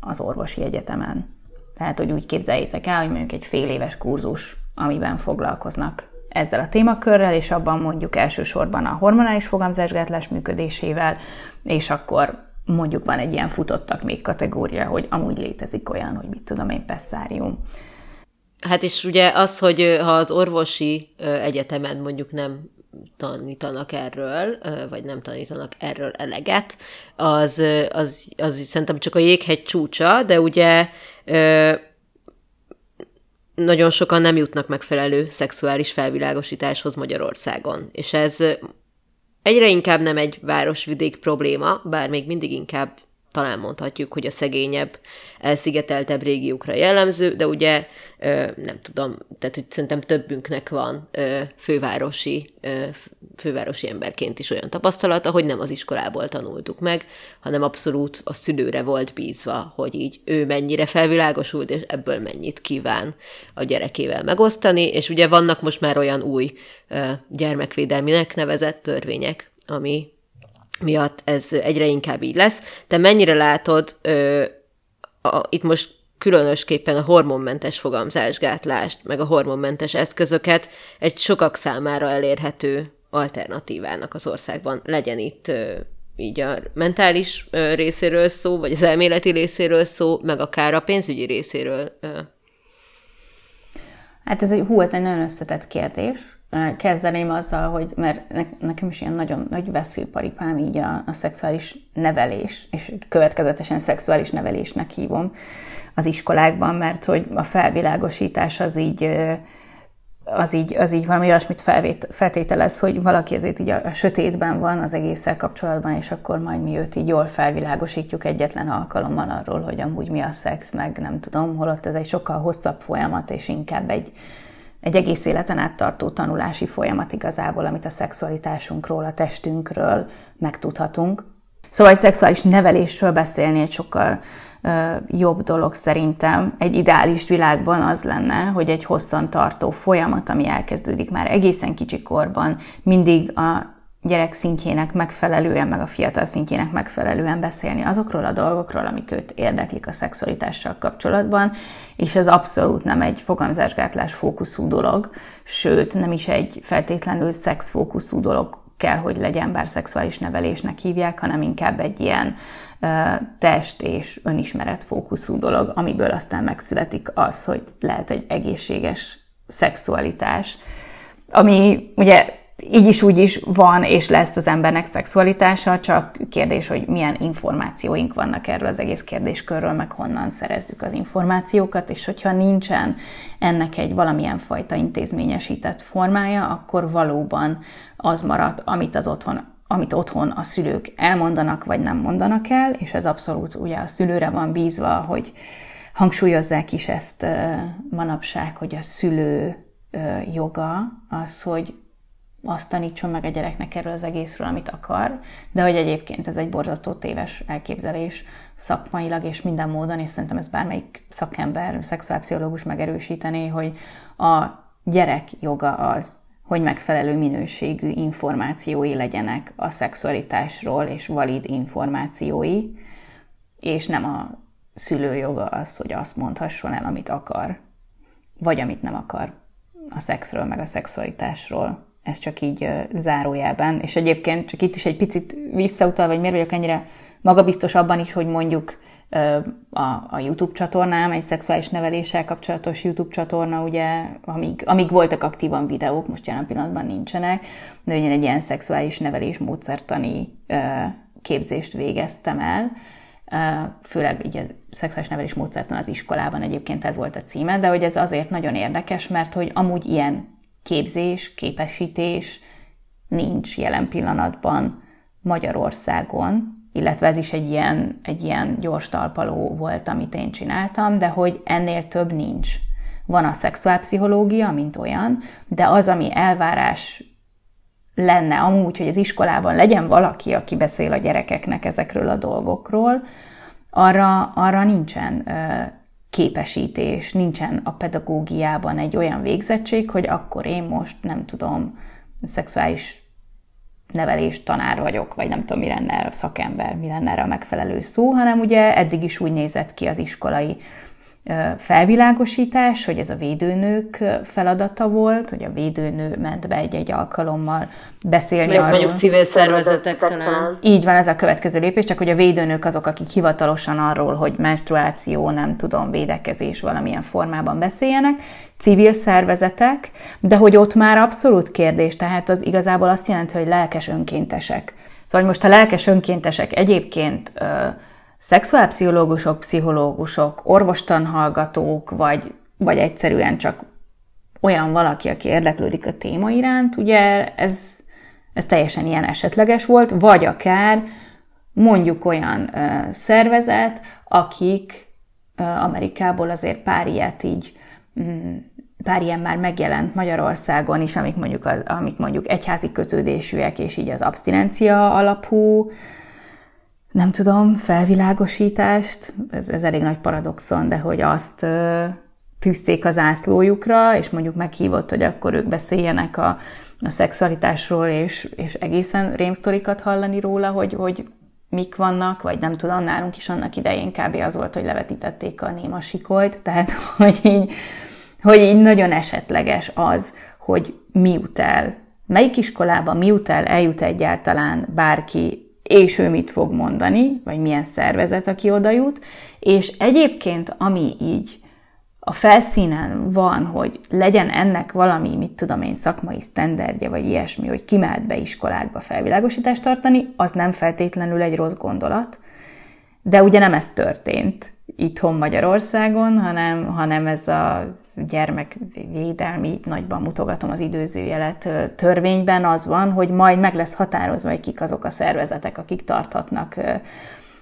az orvosi egyetemen. Tehát, hogy úgy képzeljétek el, hogy mondjuk egy fél éves kurzus, amiben foglalkoznak ezzel a témakörrel, és abban mondjuk elsősorban a hormonális fogamzásgátlás működésével, és akkor mondjuk van egy ilyen futottak még kategória, hogy amúgy létezik olyan, hogy mit tudom én, pesszárium. Hát és ugye az, hogy ha az orvosi egyetemen mondjuk nem tanítanak erről, vagy nem tanítanak erről eleget, az, az, az szerintem csak a jéghegy csúcsa, de ugye nagyon sokan nem jutnak megfelelő szexuális felvilágosításhoz Magyarországon. És ez egyre inkább nem egy városvidék probléma, bár még mindig inkább talán mondhatjuk, hogy a szegényebb, elszigeteltebb régiókra jellemző, de ugye nem tudom, tehát hogy szerintem többünknek van fővárosi, fővárosi emberként is olyan tapasztalata, hogy nem az iskolából tanultuk meg, hanem abszolút a szülőre volt bízva, hogy így ő mennyire felvilágosult, és ebből mennyit kíván a gyerekével megosztani, és ugye vannak most már olyan új gyermekvédelminek nevezett törvények, ami miatt ez egyre inkább így lesz. Te mennyire látod ö, a, itt most különösképpen a hormonmentes fogamzásgátlást, meg a hormonmentes eszközöket egy sokak számára elérhető alternatívának az országban. Legyen itt ö, így a mentális ö, részéről szó, vagy az elméleti részéről szó, meg akár a pénzügyi részéről. Ö. Hát ez egy, hú, ez egy nagyon összetett kérdés kezdeném azzal, hogy mert nekem is ilyen nagyon nagy veszőparipám így a, a szexuális nevelés, és következetesen szexuális nevelésnek hívom az iskolákban, mert hogy a felvilágosítás az így az így, az így valami olyasmit felvét, feltételez, hogy valaki ezért így a, a sötétben van az egésszel kapcsolatban, és akkor majd mi őt így jól felvilágosítjuk egyetlen alkalommal arról, hogy amúgy mi a szex, meg nem tudom, holott ez egy sokkal hosszabb folyamat, és inkább egy, egy egész életen át tartó tanulási folyamat igazából, amit a szexualitásunkról, a testünkről megtudhatunk. Szóval egy szexuális nevelésről beszélni egy sokkal ö, jobb dolog szerintem. Egy ideális világban az lenne, hogy egy hosszan tartó folyamat, ami elkezdődik már egészen kicsikorban, mindig a gyerek szintjének megfelelően, meg a fiatal szintjének megfelelően beszélni azokról a dolgokról, amik őt érdeklik a szexualitással kapcsolatban, és ez abszolút nem egy fogamzásgátlás fókuszú dolog, sőt, nem is egy feltétlenül szexfókuszú dolog kell, hogy legyen, bár szexuális nevelésnek hívják, hanem inkább egy ilyen uh, test és önismeret fókuszú dolog, amiből aztán megszületik az, hogy lehet egy egészséges szexualitás, ami ugye így is úgy is van és lesz az embernek szexualitása, csak kérdés, hogy milyen információink vannak erről az egész kérdéskörről, meg honnan szerezzük az információkat, és hogyha nincsen ennek egy valamilyen fajta intézményesített formája, akkor valóban az marad, amit az otthon amit otthon a szülők elmondanak, vagy nem mondanak el, és ez abszolút ugye a szülőre van bízva, hogy hangsúlyozzák is ezt manapság, hogy a szülő joga az, hogy azt tanítson meg a gyereknek erről az egészről, amit akar, de hogy egyébként ez egy borzasztó téves elképzelés szakmailag és minden módon, és szerintem ez bármelyik szakember, szexuálpszichológus megerősítené, hogy a gyerek joga az, hogy megfelelő minőségű információi legyenek a szexualitásról, és valid információi, és nem a szülő joga az, hogy azt mondhasson el, amit akar, vagy amit nem akar a szexről, meg a szexualitásról ez csak így zárójában. És egyébként csak itt is egy picit visszautal, vagy miért vagyok ennyire magabiztos abban is, hogy mondjuk a, a YouTube csatornám, egy szexuális neveléssel kapcsolatos YouTube csatorna, ugye, amíg, amíg voltak aktívan videók, most jelen pillanatban nincsenek, de ugye egy ilyen szexuális nevelés módszertani képzést végeztem el, főleg így a szexuális nevelés módszertan az iskolában egyébként ez volt a címe, de hogy ez azért nagyon érdekes, mert hogy amúgy ilyen képzés, képesítés nincs jelen pillanatban Magyarországon, illetve ez is egy ilyen, egy ilyen gyors talpaló volt, amit én csináltam, de hogy ennél több nincs. Van a szexuálpszichológia, mint olyan, de az, ami elvárás lenne amúgy, hogy az iskolában legyen valaki, aki beszél a gyerekeknek ezekről a dolgokról, arra, arra nincsen képesítés, nincsen a pedagógiában egy olyan végzettség, hogy akkor én most nem tudom, szexuális nevelés tanár vagyok, vagy nem tudom, mi lenne erre a szakember, mi lenne erre a megfelelő szó, hanem ugye eddig is úgy nézett ki az iskolai felvilágosítás, hogy ez a védőnők feladata volt, hogy a védőnő ment be egy-egy alkalommal beszélni Még arról. mondjuk civil szervezetek talán. Így van, ez a következő lépés, csak hogy a védőnők azok, akik hivatalosan arról, hogy menstruáció, nem tudom, védekezés valamilyen formában beszéljenek, civil szervezetek, de hogy ott már abszolút kérdés, tehát az igazából azt jelenti, hogy lelkes önkéntesek. Szóval most a lelkes önkéntesek egyébként szexuálpszichológusok, pszichológusok, orvostanhallgatók, vagy, vagy egyszerűen csak olyan valaki, aki érdeklődik a téma iránt, ugye ez, ez teljesen ilyen esetleges volt, vagy akár mondjuk olyan szervezet, akik Amerikából azért pár ilyet így mm, pár ilyen már megjelent Magyarországon is, amik mondjuk, az, amik mondjuk egyházi kötődésűek, és így az abstinencia alapú, nem tudom, felvilágosítást, ez, ez elég nagy paradoxon, de hogy azt tűzték az ászlójukra, és mondjuk meghívott, hogy akkor ők beszéljenek a, a szexualitásról, és, és egészen rémsztorikat hallani róla, hogy, hogy mik vannak, vagy nem tudom, nálunk is annak idején kb. az volt, hogy levetítették a néma sikolt, tehát hogy így, hogy így nagyon esetleges az, hogy mi jut el, melyik iskolába mi jut el, eljut egyáltalán bárki, és ő mit fog mondani, vagy milyen szervezet, aki oda jut, és egyébként, ami így a felszínen van, hogy legyen ennek valami, mit tudom én, szakmai sztenderdje, vagy ilyesmi, hogy kimehet be iskolákba felvilágosítást tartani, az nem feltétlenül egy rossz gondolat, de ugye nem ez történt itthon Magyarországon, hanem, hanem ez a gyermekvédelmi, nagyban mutogatom az időzőjelet törvényben az van, hogy majd meg lesz határozva, hogy kik azok a szervezetek, akik tarthatnak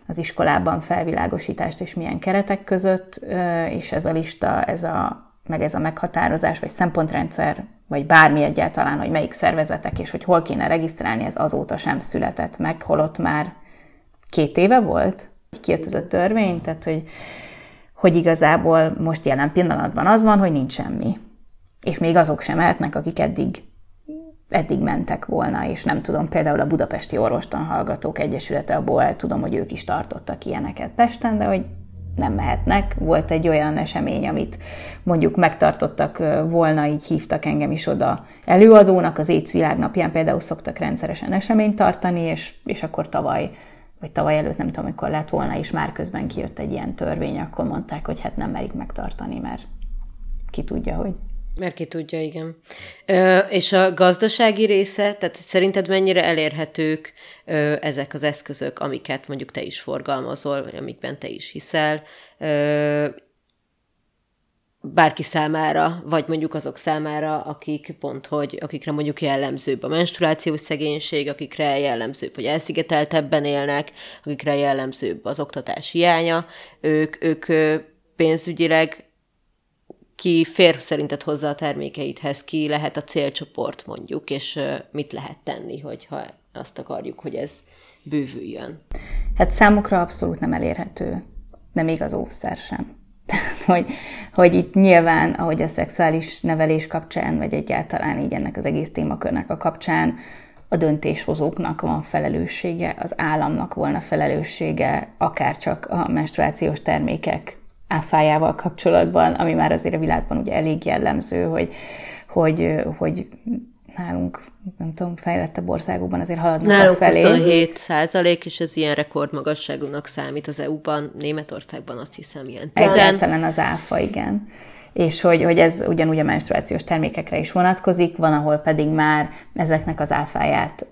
az iskolában felvilágosítást és milyen keretek között, és ez a lista, ez a, meg ez a meghatározás, vagy szempontrendszer, vagy bármi egyáltalán, hogy melyik szervezetek, és hogy hol kéne regisztrálni, ez azóta sem született meg, holott már két éve volt, kijött ez a törvény, tehát hogy, hogy igazából most jelen pillanatban az van, hogy nincs semmi. És még azok sem mehetnek, akik eddig eddig mentek volna, és nem tudom, például a Budapesti Orvostan Hallgatók Egyesülete, abból tudom, hogy ők is tartottak ilyeneket Pesten, de hogy nem mehetnek. Volt egy olyan esemény, amit mondjuk megtartottak volna, így hívtak engem is oda előadónak, az AIDS világnapján például szoktak rendszeresen eseményt tartani, és, és akkor tavaly vagy tavaly előtt nem tudom, amikor lett volna, és már közben kijött egy ilyen törvény, akkor mondták, hogy hát nem merik megtartani, mert ki tudja, hogy mert ki tudja, igen. Ö, és a gazdasági része, tehát szerinted mennyire elérhetők ö, ezek az eszközök, amiket mondjuk te is forgalmazol, vagy amikben te is hiszel, ö, bárki számára, vagy mondjuk azok számára, akik pont, hogy akikre mondjuk jellemzőbb a menstruációs szegénység, akikre jellemzőbb, hogy elszigeteltebben élnek, akikre jellemzőbb az oktatás hiánya, ők, ők pénzügyileg ki fér szerinted hozzá a termékeidhez, ki lehet a célcsoport mondjuk, és mit lehet tenni, hogyha azt akarjuk, hogy ez bővüljön? Hát számukra abszolút nem elérhető, de még az óvszer sem. Hogy, hogy itt nyilván, ahogy a szexuális nevelés kapcsán, vagy egyáltalán így ennek az egész témakörnek a kapcsán, a döntéshozóknak van felelőssége, az államnak volna felelőssége, akár csak a menstruációs termékek áfájával kapcsolatban, ami már azért a világban ugye elég jellemző, hogy, hogy, hogy nálunk, nem tudom, fejlettebb országokban azért haladnak nálunk felé. 27 százalék, és ez ilyen rekordmagasságúnak számít az EU-ban, Németországban azt hiszem ilyen 10. Egyáltalán az áfa, igen. És hogy, hogy ez ugyanúgy a menstruációs termékekre is vonatkozik, van, ahol pedig már ezeknek az áfáját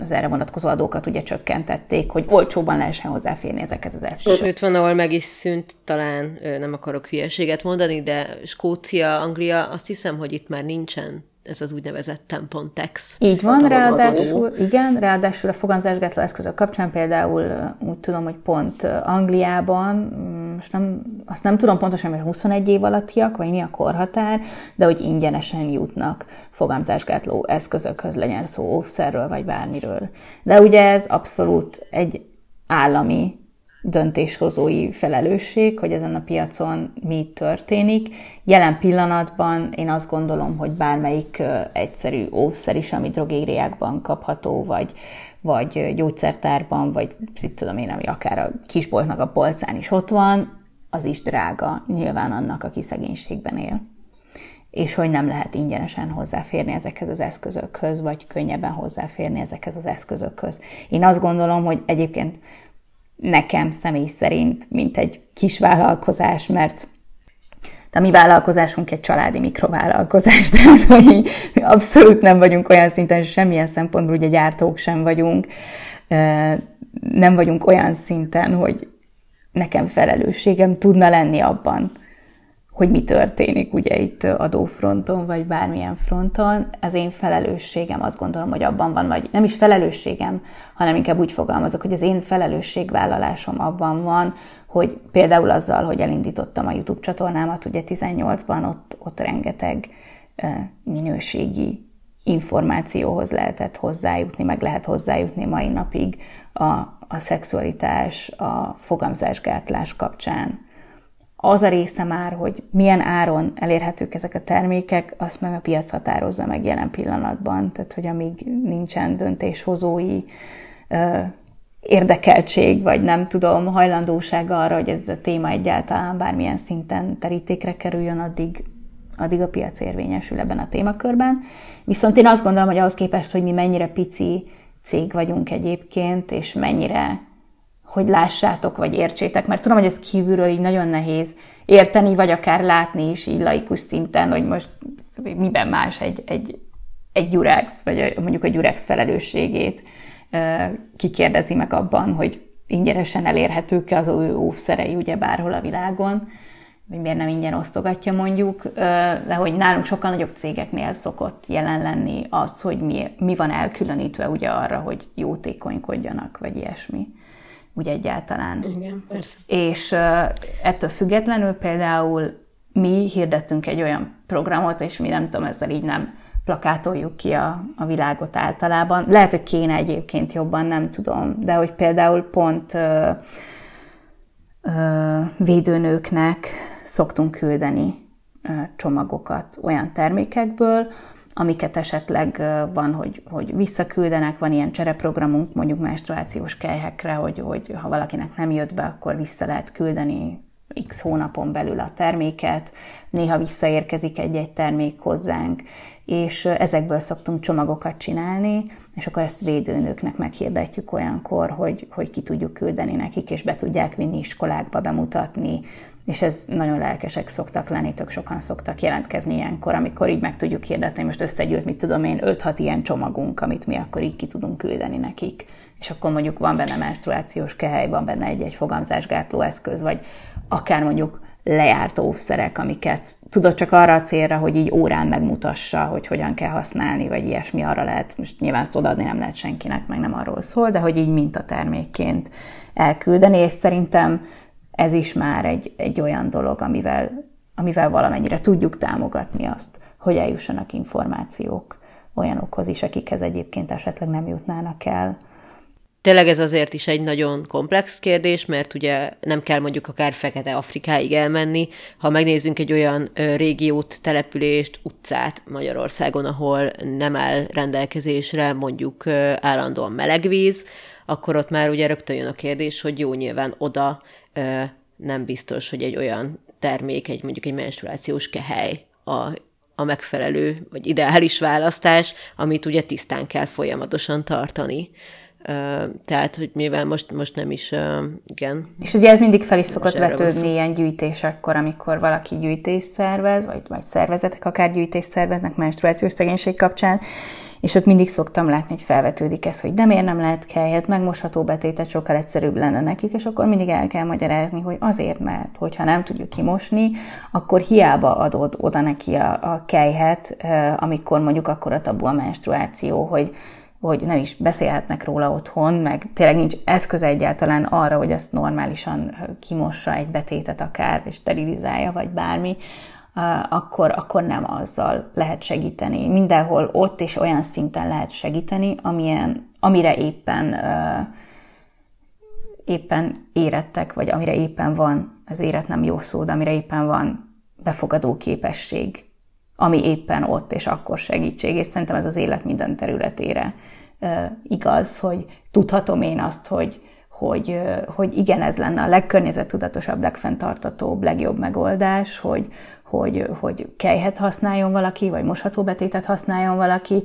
az erre vonatkozó adókat ugye csökkentették, hogy olcsóban lehessen hozzáférni ezekhez az eszközökhez. Sőt, van, ahol meg is szűnt, talán nem akarok hülyeséget mondani, de Skócia, Anglia, azt hiszem, hogy itt már nincsen ez az úgynevezett tampon tax. Így van, ráadásul, igen, ráadásul a fogamzásgátló eszközök kapcsán például úgy tudom, hogy pont Angliában, mm, most nem, azt nem tudom pontosan, hogy 21 év alattiak, vagy mi a korhatár, de hogy ingyenesen jutnak fogamzásgátló eszközökhöz, legyen szó óvszerről, vagy bármiről. De ugye ez abszolút egy állami döntéshozói felelősség, hogy ezen a piacon mi történik. Jelen pillanatban én azt gondolom, hogy bármelyik egyszerű óvszer is, ami drogériákban kapható, vagy, vagy gyógyszertárban, vagy mit tudom én, ami akár a kisboltnak a polcán is ott van, az is drága nyilván annak, aki szegénységben él és hogy nem lehet ingyenesen hozzáférni ezekhez az eszközökhöz, vagy könnyebben hozzáférni ezekhez az eszközökhöz. Én azt gondolom, hogy egyébként nekem személy szerint, mint egy kis vállalkozás, mert a mi vállalkozásunk egy családi mikrovállalkozás, tehát hogy abszolút nem vagyunk olyan szinten, semmilyen szempontból ugye gyártók sem vagyunk, nem vagyunk olyan szinten, hogy nekem felelősségem tudna lenni abban, hogy mi történik ugye itt adófronton, vagy bármilyen fronton. Az én felelősségem azt gondolom, hogy abban van, vagy nem is felelősségem, hanem inkább úgy fogalmazok, hogy az én felelősségvállalásom abban van, hogy például azzal, hogy elindítottam a YouTube csatornámat, ugye 18-ban ott, ott rengeteg minőségi információhoz lehetett hozzájutni, meg lehet hozzájutni mai napig a, a szexualitás, a fogamzásgátlás kapcsán. Az a része már, hogy milyen áron elérhetők ezek a termékek, azt meg a piac határozza meg jelen pillanatban. Tehát, hogy amíg nincsen döntéshozói ö, érdekeltség, vagy nem tudom, hajlandóság arra, hogy ez a téma egyáltalán bármilyen szinten terítékre kerüljön, addig addig a piac érvényesül ebben a témakörben. Viszont én azt gondolom, hogy ahhoz képest, hogy mi mennyire pici cég vagyunk egyébként, és mennyire, hogy lássátok, vagy értsétek, mert tudom, hogy ez kívülről így nagyon nehéz érteni, vagy akár látni is így laikus szinten, hogy most miben más egy, egy, egy Jurex, vagy mondjuk a Jurex felelősségét kikérdezi meg abban, hogy ingyenesen elérhetők-e az ő óvszerei ugye bárhol a világon hogy miért nem ingyen osztogatja mondjuk, de hogy nálunk sokkal nagyobb cégeknél szokott jelen lenni az, hogy mi, mi van elkülönítve ugye arra, hogy jótékonykodjanak, vagy ilyesmi. Ugye egyáltalán. Igen, persze. És ettől függetlenül például mi hirdettünk egy olyan programot, és mi nem tudom, ezzel így nem plakátoljuk ki a, a világot általában. Lehet, hogy kéne egyébként jobban, nem tudom, de hogy például pont ö, ö, védőnőknek szoktunk küldeni csomagokat olyan termékekből, amiket esetleg van, hogy, hogy visszaküldenek, van ilyen csereprogramunk mondjuk menstruációs kelyhekre, hogy, hogy ha valakinek nem jött be, akkor vissza lehet küldeni x hónapon belül a terméket, néha visszaérkezik egy-egy termék hozzánk, és ezekből szoktunk csomagokat csinálni, és akkor ezt védőnőknek meghirdetjük olyankor, hogy, hogy ki tudjuk küldeni nekik, és be tudják vinni iskolákba bemutatni, és ez nagyon lelkesek szoktak lenni, tök sokan szoktak jelentkezni ilyenkor, amikor így meg tudjuk hirdetni, most összegyűlt, mit tudom én, 5-6 ilyen csomagunk, amit mi akkor így ki tudunk küldeni nekik. És akkor mondjuk van benne menstruációs kehely, van benne egy-egy fogamzásgátló eszköz, vagy akár mondjuk lejárt óvszerek, amiket tudod csak arra a célra, hogy így órán megmutassa, hogy hogyan kell használni, vagy ilyesmi arra lehet, most nyilván ezt odaadni nem lehet senkinek, meg nem arról szól, de hogy így mintatermékként elküldeni, és szerintem ez is már egy, egy olyan dolog, amivel, amivel valamennyire tudjuk támogatni azt, hogy eljussanak információk olyanokhoz is, akikhez egyébként esetleg nem jutnának el. Tényleg ez azért is egy nagyon komplex kérdés, mert ugye nem kell mondjuk akár Fekete Afrikáig elmenni. Ha megnézzünk egy olyan régiót, települést, utcát Magyarországon, ahol nem áll rendelkezésre mondjuk állandóan melegvíz, akkor ott már ugye rögtön jön a kérdés, hogy jó, nyilván oda nem biztos, hogy egy olyan termék, egy mondjuk egy menstruációs kehely a, a megfelelő, vagy ideális választás, amit ugye tisztán kell folyamatosan tartani. Tehát, hogy mivel most, most nem is, igen. És ugye ez mindig fel is szokott vetődni ilyen gyűjtésekkor, amikor valaki gyűjtést szervez, vagy, vagy szervezetek akár gyűjtést szerveznek menstruációs szegénység kapcsán, és ott mindig szoktam látni, hogy felvetődik ez, hogy de miért nem lehet kelyhet, megmosható betétet sokkal egyszerűbb lenne nekik, és akkor mindig el kell magyarázni, hogy azért, mert hogyha nem tudjuk kimosni, akkor hiába adod oda neki a, a kelyhet, amikor mondjuk akkor a tabu a menstruáció, hogy hogy nem is beszélhetnek róla otthon, meg tényleg nincs eszköze egyáltalán arra, hogy ezt normálisan kimossa egy betétet akár, és sterilizálja, vagy bármi, akkor, akkor nem azzal lehet segíteni. Mindenhol ott és olyan szinten lehet segíteni, amilyen, amire éppen éppen érettek, vagy amire éppen van, az éret nem jó szó, de amire éppen van befogadó képesség, ami éppen ott és akkor segítség, és szerintem ez az élet minden területére igaz, hogy tudhatom én azt, hogy, hogy, hogy igen, ez lenne a legkörnyezettudatosabb, legfenntartatóbb, legjobb megoldás, hogy, hogy, hogy kejhet használjon valaki, vagy mosható betétet használjon valaki.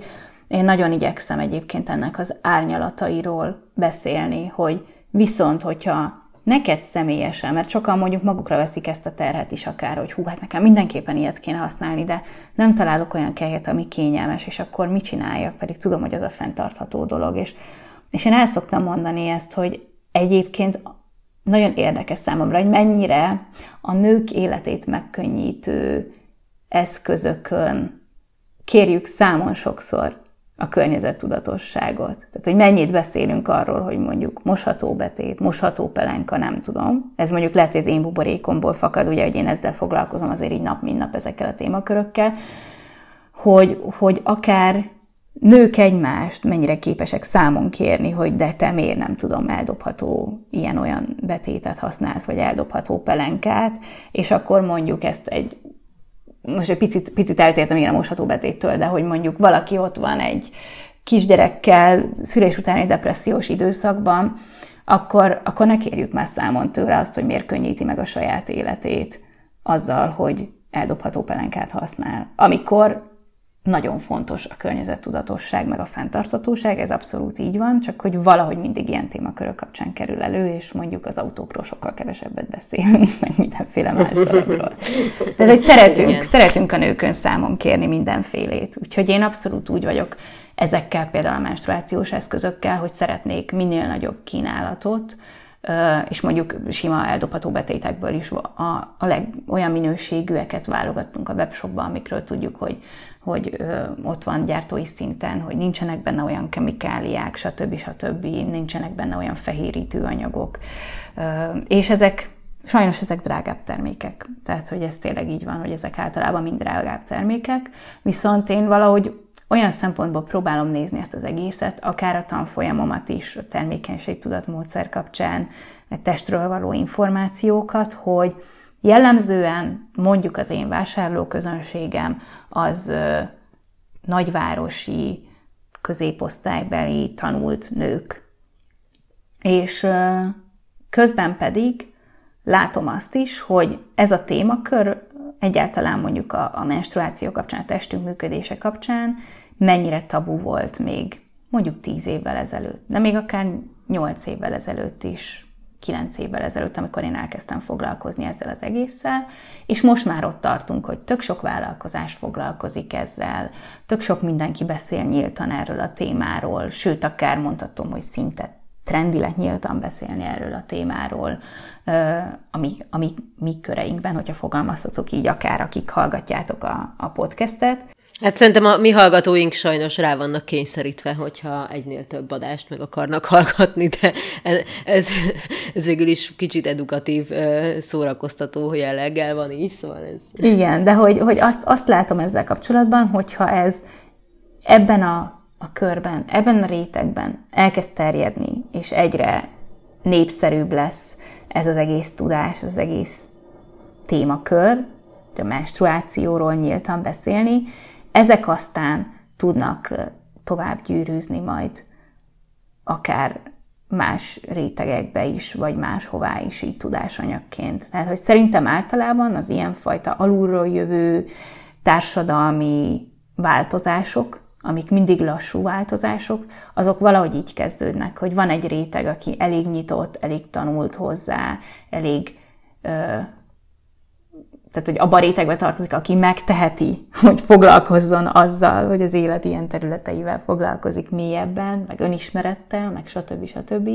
Én nagyon igyekszem egyébként ennek az árnyalatairól beszélni, hogy viszont, hogyha neked személyesen, mert sokan mondjuk magukra veszik ezt a terhet is akár, hogy hú, hát nekem mindenképpen ilyet kéne használni, de nem találok olyan kelyet, ami kényelmes, és akkor mit csináljak, pedig tudom, hogy az a fenntartható dolog. És, és én el szoktam mondani ezt, hogy egyébként nagyon érdekes számomra, hogy mennyire a nők életét megkönnyítő eszközökön kérjük számon sokszor a környezettudatosságot. Tehát, hogy mennyit beszélünk arról, hogy mondjuk mosható betét, mosható pelenka, nem tudom. Ez mondjuk lehet, hogy az én buborékomból fakad, ugye, hogy én ezzel foglalkozom azért így nap, mint nap ezekkel a témakörökkel, hogy, hogy akár nők egymást mennyire képesek számon kérni, hogy de te miért nem tudom, eldobható ilyen-olyan betétet használsz, vagy eldobható pelenkát, és akkor mondjuk ezt egy most egy picit, picit eltértem én a mosható betéttől, de hogy mondjuk valaki ott van egy kisgyerekkel, szülés utáni depressziós időszakban, akkor, akkor ne kérjük már számon tőle azt, hogy miért könnyíti meg a saját életét azzal, hogy eldobható pelenkát használ. Amikor nagyon fontos a környezettudatosság, meg a fenntartatóság, ez abszolút így van, csak hogy valahogy mindig ilyen témakörök kapcsán kerül elő, és mondjuk az autókról sokkal kevesebbet beszélünk, meg mindenféle más dologról. Tehát, hogy szeretünk, szeretünk a nőkön számon kérni mindenfélét. Úgyhogy én abszolút úgy vagyok ezekkel például a menstruációs eszközökkel, hogy szeretnék minél nagyobb kínálatot, és mondjuk sima eldobható betétekből is a, a leg, olyan minőségűeket válogatunk a webshopban, amikről tudjuk, hogy, hogy ö, ott van gyártói szinten, hogy nincsenek benne olyan kemikáliák, stb. stb. nincsenek benne olyan fehérítő anyagok. Ö, és ezek Sajnos ezek drágább termékek. Tehát, hogy ez tényleg így van, hogy ezek általában mind drágább termékek. Viszont én valahogy olyan szempontból próbálom nézni ezt az egészet, akár a tanfolyamomat is, a termékenységtudatmódszer kapcsán, a testről való információkat, hogy jellemzően mondjuk az én vásárlóközönségem az nagyvárosi, középosztálybeli tanult nők. És közben pedig látom azt is, hogy ez a témakör egyáltalán mondjuk a, a menstruáció kapcsán, a testünk működése kapcsán mennyire tabu volt még mondjuk tíz évvel ezelőtt, de még akár nyolc évvel ezelőtt is, kilenc évvel ezelőtt, amikor én elkezdtem foglalkozni ezzel az egésszel, és most már ott tartunk, hogy tök sok vállalkozás foglalkozik ezzel, tök sok mindenki beszél nyíltan erről a témáról, sőt, akár mondhatom, hogy szinte trendi lett nyíltan beszélni erről a témáról, ami, ami mi köreinkben, hogyha fogalmazhatok így, akár akik hallgatjátok a, a podcastet. Hát szerintem a mi hallgatóink sajnos rá vannak kényszerítve, hogyha egynél több adást meg akarnak hallgatni, de ez, ez végül is kicsit edukatív, szórakoztató jelleggel van így, szóval ez... Igen, de hogy, hogy azt, azt látom ezzel kapcsolatban, hogyha ez ebben a, a körben, ebben a rétegben elkezd terjedni, és egyre népszerűbb lesz ez az egész tudás, az egész témakör, a menstruációról nyíltan beszélni, ezek aztán tudnak tovább gyűrűzni majd akár más rétegekbe is, vagy máshová is így tudásanyagként. Tehát, hogy szerintem általában az ilyenfajta alulról jövő társadalmi változások, amik mindig lassú változások, azok valahogy így kezdődnek, hogy van egy réteg, aki elég nyitott, elég tanult hozzá, elég ö, tehát hogy abban a rétegbe tartozik, aki megteheti, hogy foglalkozzon azzal, hogy az élet ilyen területeivel foglalkozik mélyebben, meg önismerettel, meg stb. stb.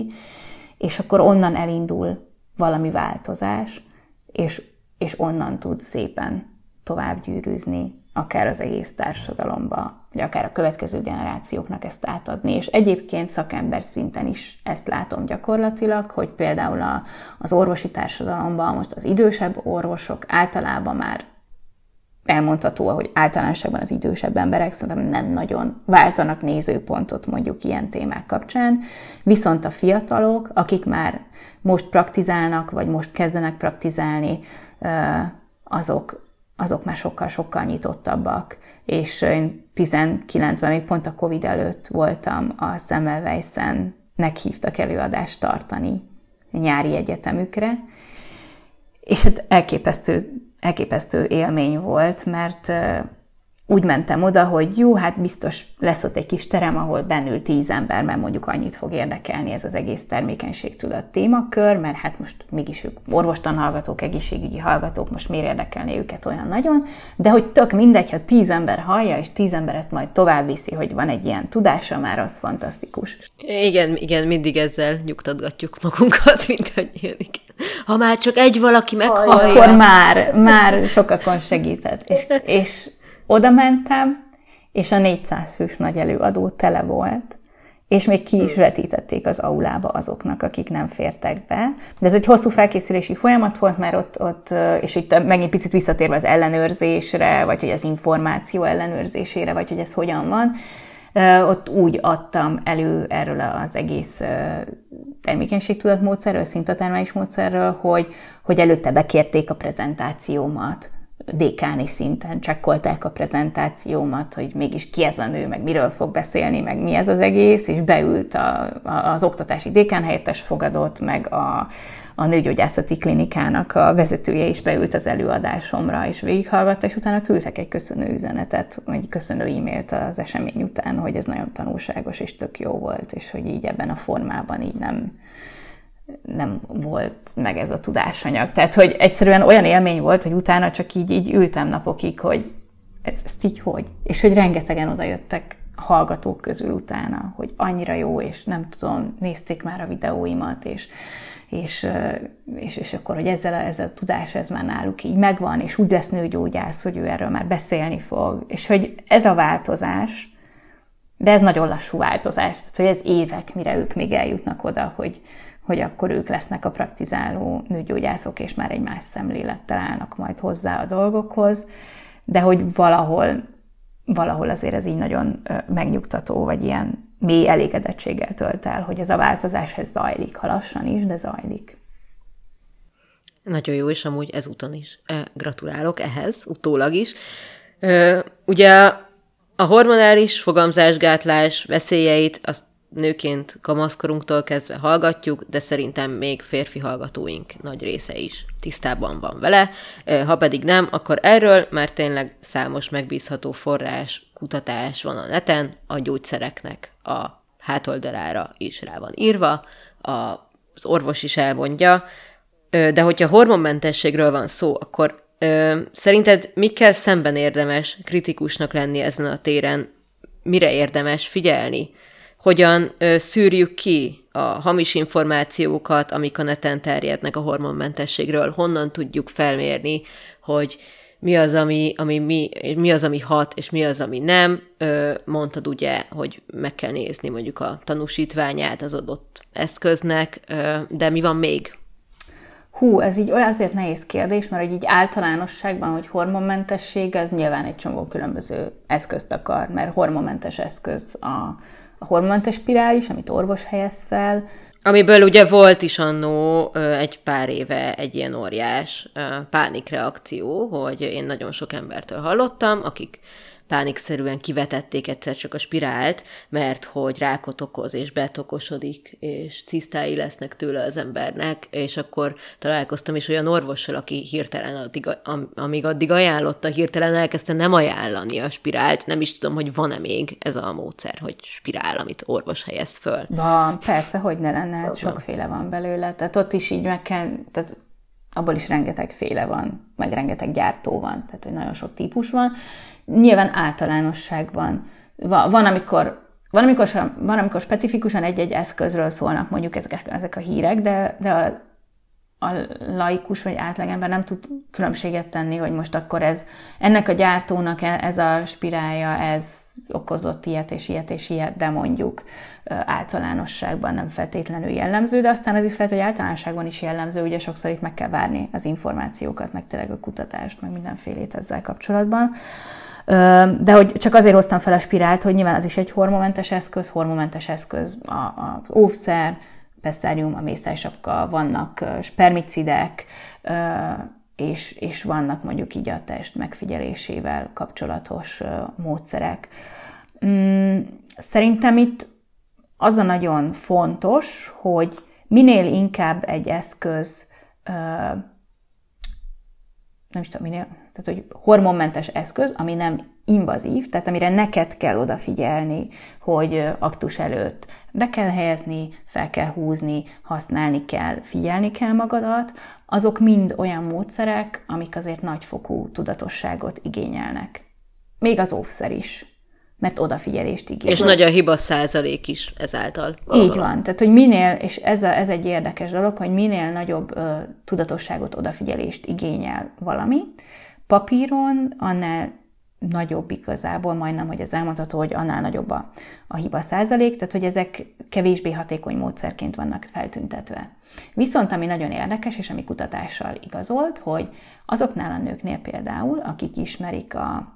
És akkor onnan elindul valami változás, és, és onnan tud szépen tovább gyűrűzni akár az egész társadalomba, vagy akár a következő generációknak ezt átadni. És egyébként szakember szinten is ezt látom gyakorlatilag, hogy például a, az orvosi társadalomban most az idősebb orvosok általában már elmondható, hogy általánosságban az idősebb emberek szerintem nem nagyon váltanak nézőpontot mondjuk ilyen témák kapcsán, viszont a fiatalok, akik már most praktizálnak, vagy most kezdenek praktizálni, azok azok már sokkal-sokkal nyitottabbak. És én 19-ben, még pont a Covid előtt voltam a Semmelweisen, meghívtak előadást tartani nyári egyetemükre, és hát elképesztő, elképesztő élmény volt, mert úgy mentem oda, hogy jó, hát biztos lesz ott egy kis terem, ahol bennül tíz ember, mert mondjuk annyit fog érdekelni ez az egész termékenységtudat témakör, mert hát most mégis ők orvostan hallgatók, egészségügyi hallgatók, most miért érdekelni őket olyan nagyon, de hogy tök mindegy, ha tíz ember hallja, és tíz emberet majd tovább viszi, hogy van egy ilyen tudása, már az fantasztikus. Igen, igen, mindig ezzel nyugtatgatjuk magunkat, mint hogy ilyen, igen. Ha már csak egy valaki meghallja. Akkor már, már sokakon segített. És, és oda mentem, és a 400 fős nagy előadó tele volt, és még ki is vetítették az aulába azoknak, akik nem fértek be. De ez egy hosszú felkészülési folyamat volt, mert ott, ott és itt megint picit visszatérve az ellenőrzésre, vagy hogy az információ ellenőrzésére, vagy hogy ez hogyan van, ott úgy adtam elő erről az egész termékenységtudatmódszerről, szintatermelés módszerről, hogy, hogy előtte bekérték a prezentációmat, dékáni szinten csekkolták a prezentációmat, hogy mégis ki ez a nő, meg miről fog beszélni, meg mi ez az egész, és beült a, a, az oktatási dékán helyettes fogadott, meg a, a nőgyógyászati klinikának a vezetője is beült az előadásomra, és végighallgatta, és utána küldtek egy köszönő üzenetet, egy köszönő e-mailt az esemény után, hogy ez nagyon tanulságos és tök jó volt, és hogy így ebben a formában így nem, nem volt meg ez a tudásanyag. Tehát, hogy egyszerűen olyan élmény volt, hogy utána csak így, így ültem napokig, hogy ez, ezt így hogy? És hogy rengetegen odajöttek hallgatók közül utána, hogy annyira jó, és nem tudom, nézték már a videóimat, és, és, és, és akkor, hogy ezzel a, ezzel a tudás, ez már náluk így megvan, és úgy lesz nőgyógyász, hogy ő erről már beszélni fog, és hogy ez a változás, de ez nagyon lassú változás, tehát hogy ez évek, mire ők még eljutnak oda, hogy, hogy akkor ők lesznek a praktizáló nőgyógyászok, és már egy más szemlélettel állnak majd hozzá a dolgokhoz, de hogy valahol, valahol azért ez így nagyon megnyugtató, vagy ilyen mély elégedettséggel tölt el, hogy ez a változás ez zajlik, ha lassan is, de zajlik. Nagyon jó, és amúgy ezúton is. Gratulálok ehhez, utólag is. Ugye a hormonális fogamzásgátlás veszélyeit azt nőként kamaszkorunktól kezdve hallgatjuk, de szerintem még férfi hallgatóink nagy része is tisztában van vele. Ha pedig nem, akkor erről már tényleg számos megbízható forrás, kutatás van a neten, a gyógyszereknek a hátoldalára is rá van írva, az orvos is elmondja, de hogyha hormonmentességről van szó, akkor ö, szerinted mikkel szemben érdemes kritikusnak lenni ezen a téren, mire érdemes figyelni? Hogyan szűrjük ki a hamis információkat, amik a neten terjednek a hormonmentességről, honnan tudjuk felmérni, hogy mi az, ami, ami mi, mi az, ami hat, és mi az, ami nem. Mondtad ugye, hogy meg kell nézni mondjuk a tanúsítványát az adott eszköznek, de mi van még? Hú, ez így olyan azért nehéz kérdés, mert hogy így általánosságban, hogy hormonmentesség, ez nyilván egy csomó különböző eszközt akar, mert hormonmentes eszköz a, a hormonmentes spirális, amit orvos helyez fel. Amiből ugye volt is annó egy pár éve egy ilyen óriás pánikreakció, hogy én nagyon sok embertől hallottam, akik pánikszerűen kivetették egyszer csak a spirált, mert hogy rákot okoz, és betokosodik, és cisztái lesznek tőle az embernek, és akkor találkoztam is olyan orvossal, aki hirtelen, addig, amíg addig ajánlotta, hirtelen elkezdte nem ajánlani a spirált, nem is tudom, hogy van-e még ez a módszer, hogy spirál, amit orvos helyez föl. Van, persze, hogy ne lenne, hát sokféle van belőle, tehát ott is így meg kell, tehát abból is rengeteg féle van, meg rengeteg gyártó van, tehát hogy nagyon sok típus van, Nyilván általánosságban. Van, van amikor van amikor, van, amikor specifikusan egy-egy eszközről szólnak mondjuk ezek, ezek a hírek, de, de a, a laikus vagy átlagember nem tud különbséget tenni, hogy most akkor ez ennek a gyártónak e, ez a spirálja, ez okozott ilyet és ilyet és ilyet, de mondjuk általánosságban nem feltétlenül jellemző, de aztán az is lehet, hogy általánosságban is jellemző, ugye sokszor itt meg kell várni az információkat, meg tényleg a kutatást, meg mindenfélét ezzel kapcsolatban. De hogy csak azért hoztam fel a spirált, hogy nyilván az is egy hormomentes eszköz, hormomentes eszköz az óvszer, pesszárium, a mészálysapka, vannak spermicidek, és, és vannak mondjuk így a test megfigyelésével kapcsolatos módszerek. Mm, szerintem itt az a nagyon fontos, hogy minél inkább egy eszköz nem is tudom, minél, tehát hogy hormonmentes eszköz, ami nem invazív, tehát amire neked kell odafigyelni, hogy aktus előtt be kell helyezni, fel kell húzni, használni kell, figyelni kell magadat, azok mind olyan módszerek, amik azért nagyfokú tudatosságot igényelnek. Még az óvszer is mert odafigyelést igényel. És nagy a hiba százalék is ezáltal. Így van. Tehát, hogy minél, és ez, a, ez egy érdekes dolog, hogy minél nagyobb ö, tudatosságot, odafigyelést igényel valami, papíron annál nagyobb igazából, majdnem, hogy ez elmondható, hogy annál nagyobb a, a hiba százalék, tehát hogy ezek kevésbé hatékony módszerként vannak feltüntetve. Viszont ami nagyon érdekes, és ami kutatással igazolt, hogy azoknál a nőknél például, akik ismerik a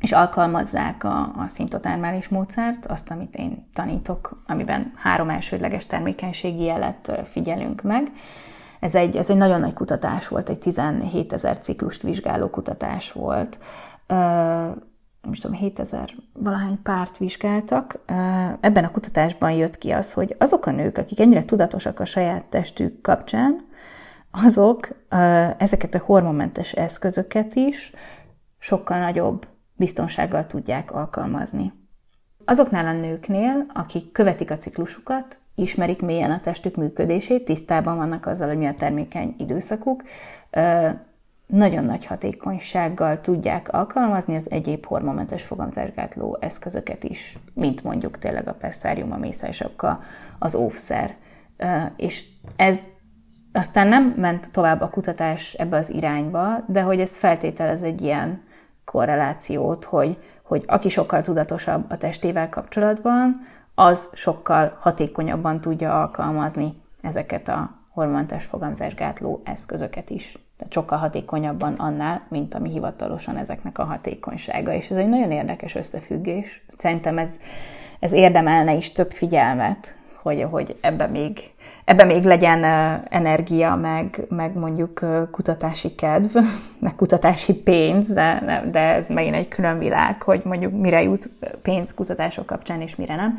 és alkalmazzák a, a szintotármálés módszert, azt, amit én tanítok, amiben három elsődleges termékenységi jelet figyelünk meg. Ez egy, ez egy nagyon nagy kutatás volt, egy 17 ezer ciklust vizsgáló kutatás volt. Nem is tudom, 7 ezer valahány párt vizsgáltak. Ebben a kutatásban jött ki az, hogy azok a nők, akik ennyire tudatosak a saját testük kapcsán, azok ezeket a hormonmentes eszközöket is sokkal nagyobb biztonsággal tudják alkalmazni. Azoknál a nőknél, akik követik a ciklusukat, ismerik mélyen a testük működését, tisztában vannak azzal, hogy mi a termékeny időszakuk, nagyon nagy hatékonysággal tudják alkalmazni az egyéb hormonmentes fogamzásgátló eszközöket is, mint mondjuk tényleg a pesszárium, a mészálysapka, az óvszer. És ez aztán nem ment tovább a kutatás ebbe az irányba, de hogy ez feltételez egy ilyen korrelációt, hogy, hogy aki sokkal tudatosabb a testével kapcsolatban, az sokkal hatékonyabban tudja alkalmazni ezeket a hormontes fogamzásgátló eszközöket is. Tehát sokkal hatékonyabban annál, mint ami hivatalosan ezeknek a hatékonysága. És ez egy nagyon érdekes összefüggés. Szerintem ez, ez érdemelne is több figyelmet, hogy, hogy ebbe még, ebbe még legyen energia, meg, meg mondjuk kutatási kedv, meg kutatási pénz, de, de ez megint egy külön világ, hogy mondjuk mire jut pénz kutatások kapcsán, és mire nem.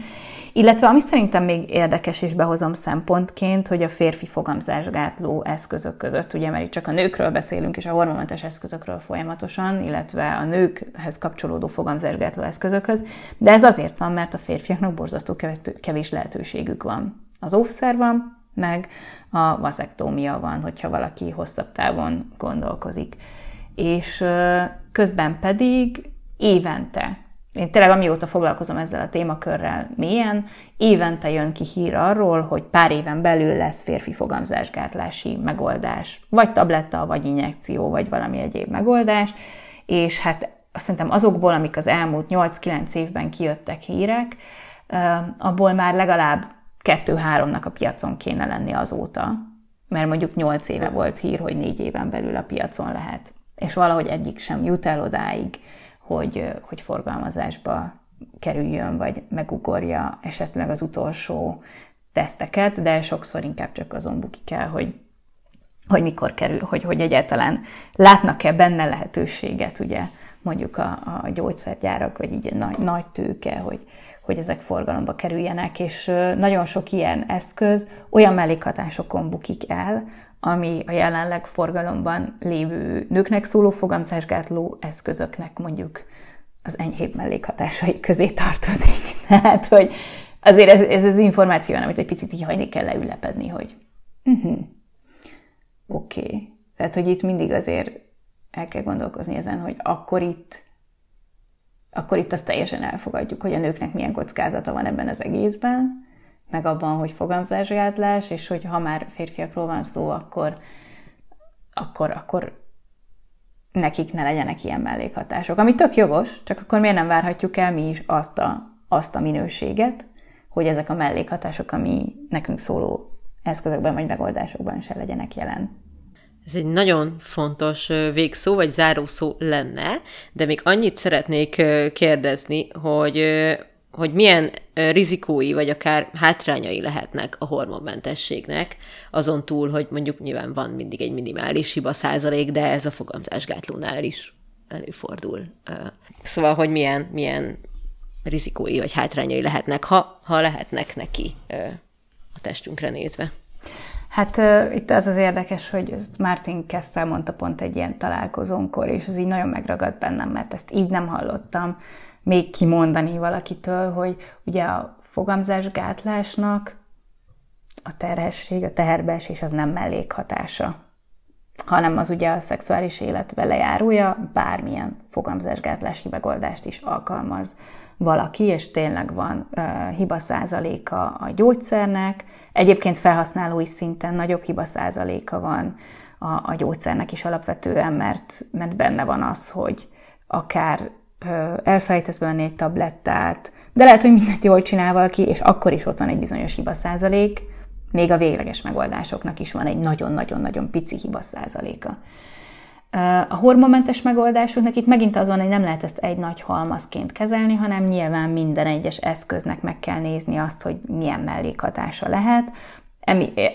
Illetve ami szerintem még érdekes, és behozom szempontként, hogy a férfi fogamzásgátló eszközök között, ugye, mert itt csak a nőkről beszélünk, és a hormonmentes eszközökről folyamatosan, illetve a nőkhez kapcsolódó fogamzásgátló eszközökhöz, de ez azért van, mert a férfiaknak borzasztó kevés lehetőségük van. Az óvszer van, meg a vaszektómia van, hogyha valaki hosszabb távon gondolkozik. És közben pedig évente, én tényleg amióta foglalkozom ezzel a témakörrel mélyen, évente jön ki hír arról, hogy pár éven belül lesz férfi fogamzásgátlási megoldás, vagy tabletta, vagy injekció, vagy valami egyéb megoldás, és hát szerintem azokból, amik az elmúlt 8-9 évben kijöttek hírek, abból már legalább kettő-háromnak a piacon kéne lenni azóta, mert mondjuk nyolc éve volt hír, hogy négy éven belül a piacon lehet. És valahogy egyik sem jut el odáig, hogy, hogy forgalmazásba kerüljön, vagy megugorja esetleg az utolsó teszteket, de sokszor inkább csak azon bukik el, hogy, hogy mikor kerül, hogy, hogy egyáltalán látnak-e benne lehetőséget, ugye mondjuk a, a gyógyszergyárak, vagy így nagy, nagy tőke, hogy, hogy ezek forgalomba kerüljenek, és nagyon sok ilyen eszköz olyan mellékhatásokon bukik el, ami a jelenleg forgalomban lévő nőknek szóló fogamzásgátló eszközöknek mondjuk az enyhébb mellékhatásai közé tartozik. Tehát, hogy azért ez, ez az információ, amit egy picit így hajni kell leülepedni, hogy uh-huh, oké. Okay. Tehát, hogy itt mindig azért el kell gondolkozni ezen, hogy akkor itt akkor itt azt teljesen elfogadjuk, hogy a nőknek milyen kockázata van ebben az egészben, meg abban, hogy fogamzásgátlás, és hogy ha már férfiakról van szó, akkor, akkor, akkor nekik ne legyenek ilyen mellékhatások. Ami tök jogos, csak akkor miért nem várhatjuk el mi is azt a, azt a minőséget, hogy ezek a mellékhatások, ami nekünk szóló eszközökben vagy megoldásokban se legyenek jelen. Ez egy nagyon fontos végszó, vagy zárószó lenne, de még annyit szeretnék kérdezni, hogy, hogy milyen rizikói, vagy akár hátrányai lehetnek a hormonmentességnek, azon túl, hogy mondjuk nyilván van mindig egy minimális hiba százalék, de ez a fogamzásgátlónál is előfordul. Szóval, hogy milyen, milyen rizikói vagy hátrányai lehetnek, ha, ha lehetnek neki a testünkre nézve. Hát uh, itt az az érdekes, hogy ezt Martin Kessel mondta pont egy ilyen találkozónkor, és az így nagyon megragadt bennem, mert ezt így nem hallottam még kimondani valakitől, hogy ugye a fogamzásgátlásnak a terhesség, a teherbeesés az nem mellékhatása, hanem az ugye a szexuális élet velejárója, bármilyen fogamzásgátlási megoldást is alkalmaz valaki, és tényleg van uh, hiba százaléka a gyógyszernek. Egyébként felhasználói szinten nagyobb hiba százaléka van a, a gyógyszernek is alapvetően, mert, mert benne van az, hogy akár uh, elfelejtesz venni egy tablettát, de lehet, hogy mindent jól csinál valaki, és akkor is ott van egy bizonyos hiba százalék, még a végleges megoldásoknak is van egy nagyon-nagyon-nagyon pici hiba százaléka. A hormonmentes megoldásoknak itt megint az van, hogy nem lehet ezt egy nagy halmazként kezelni, hanem nyilván minden egyes eszköznek meg kell nézni azt, hogy milyen mellékhatása lehet.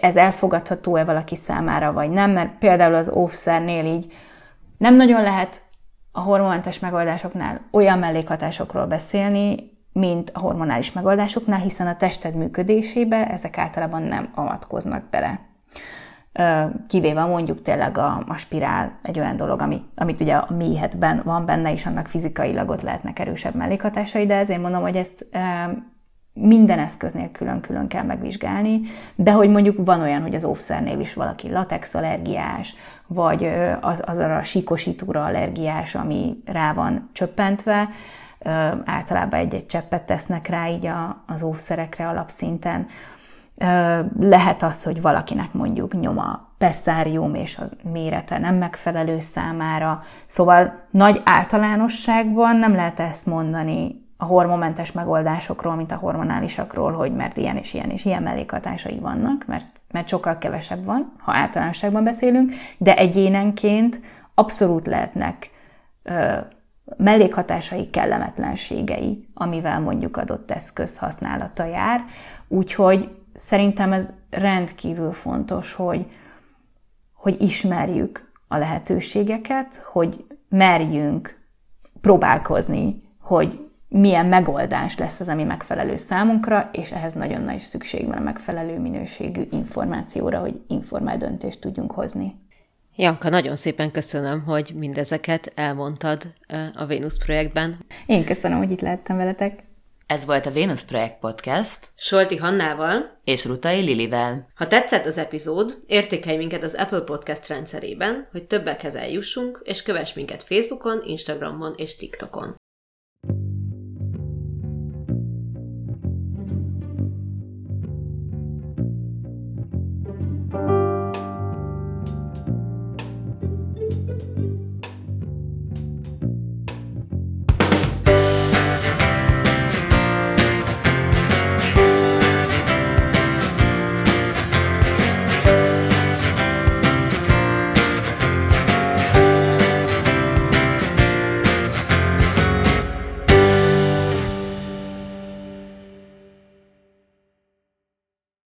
Ez elfogadható-e valaki számára, vagy nem, mert például az óvszernél így nem nagyon lehet a hormonmentes megoldásoknál olyan mellékhatásokról beszélni, mint a hormonális megoldásoknál, hiszen a tested működésébe ezek általában nem avatkoznak bele. Kivéve mondjuk tényleg a, a spirál egy olyan dolog, ami, amit ugye a méhetben van benne, és annak fizikailag ott lehetnek erősebb mellékhatásai, de ezért mondom, hogy ezt minden eszköznél külön-külön kell megvizsgálni, de hogy mondjuk van olyan, hogy az óvszernél is valaki latex allergiás, vagy az, az a síkosítóra allergiás, ami rá van csöppentve, általában egy-egy cseppet tesznek rá így a, az óvszerekre alapszinten. Lehet az, hogy valakinek mondjuk nyoma pestárium és a mérete nem megfelelő számára. Szóval nagy általánosságban nem lehet ezt mondani a hormonmentes megoldásokról, mint a hormonálisakról, hogy mert ilyen és ilyen és ilyen mellékhatásai vannak, mert, mert sokkal kevesebb van, ha általánosságban beszélünk, de egyénenként abszolút lehetnek mellékhatásai, kellemetlenségei, amivel mondjuk adott eszköz használata jár. Úgyhogy szerintem ez rendkívül fontos, hogy, hogy ismerjük a lehetőségeket, hogy merjünk próbálkozni, hogy milyen megoldás lesz az, ami megfelelő számunkra, és ehhez nagyon nagy szükség van a megfelelő minőségű információra, hogy informált döntést tudjunk hozni. Janka, nagyon szépen köszönöm, hogy mindezeket elmondtad a Vénusz projektben. Én köszönöm, hogy itt lehettem veletek. Ez volt a Vénusz Projekt Podcast. Solti Hannával és Rutai Lilivel. Ha tetszett az epizód, értékelj minket az Apple Podcast rendszerében, hogy többekhez eljussunk, és kövess minket Facebookon, Instagramon és TikTokon.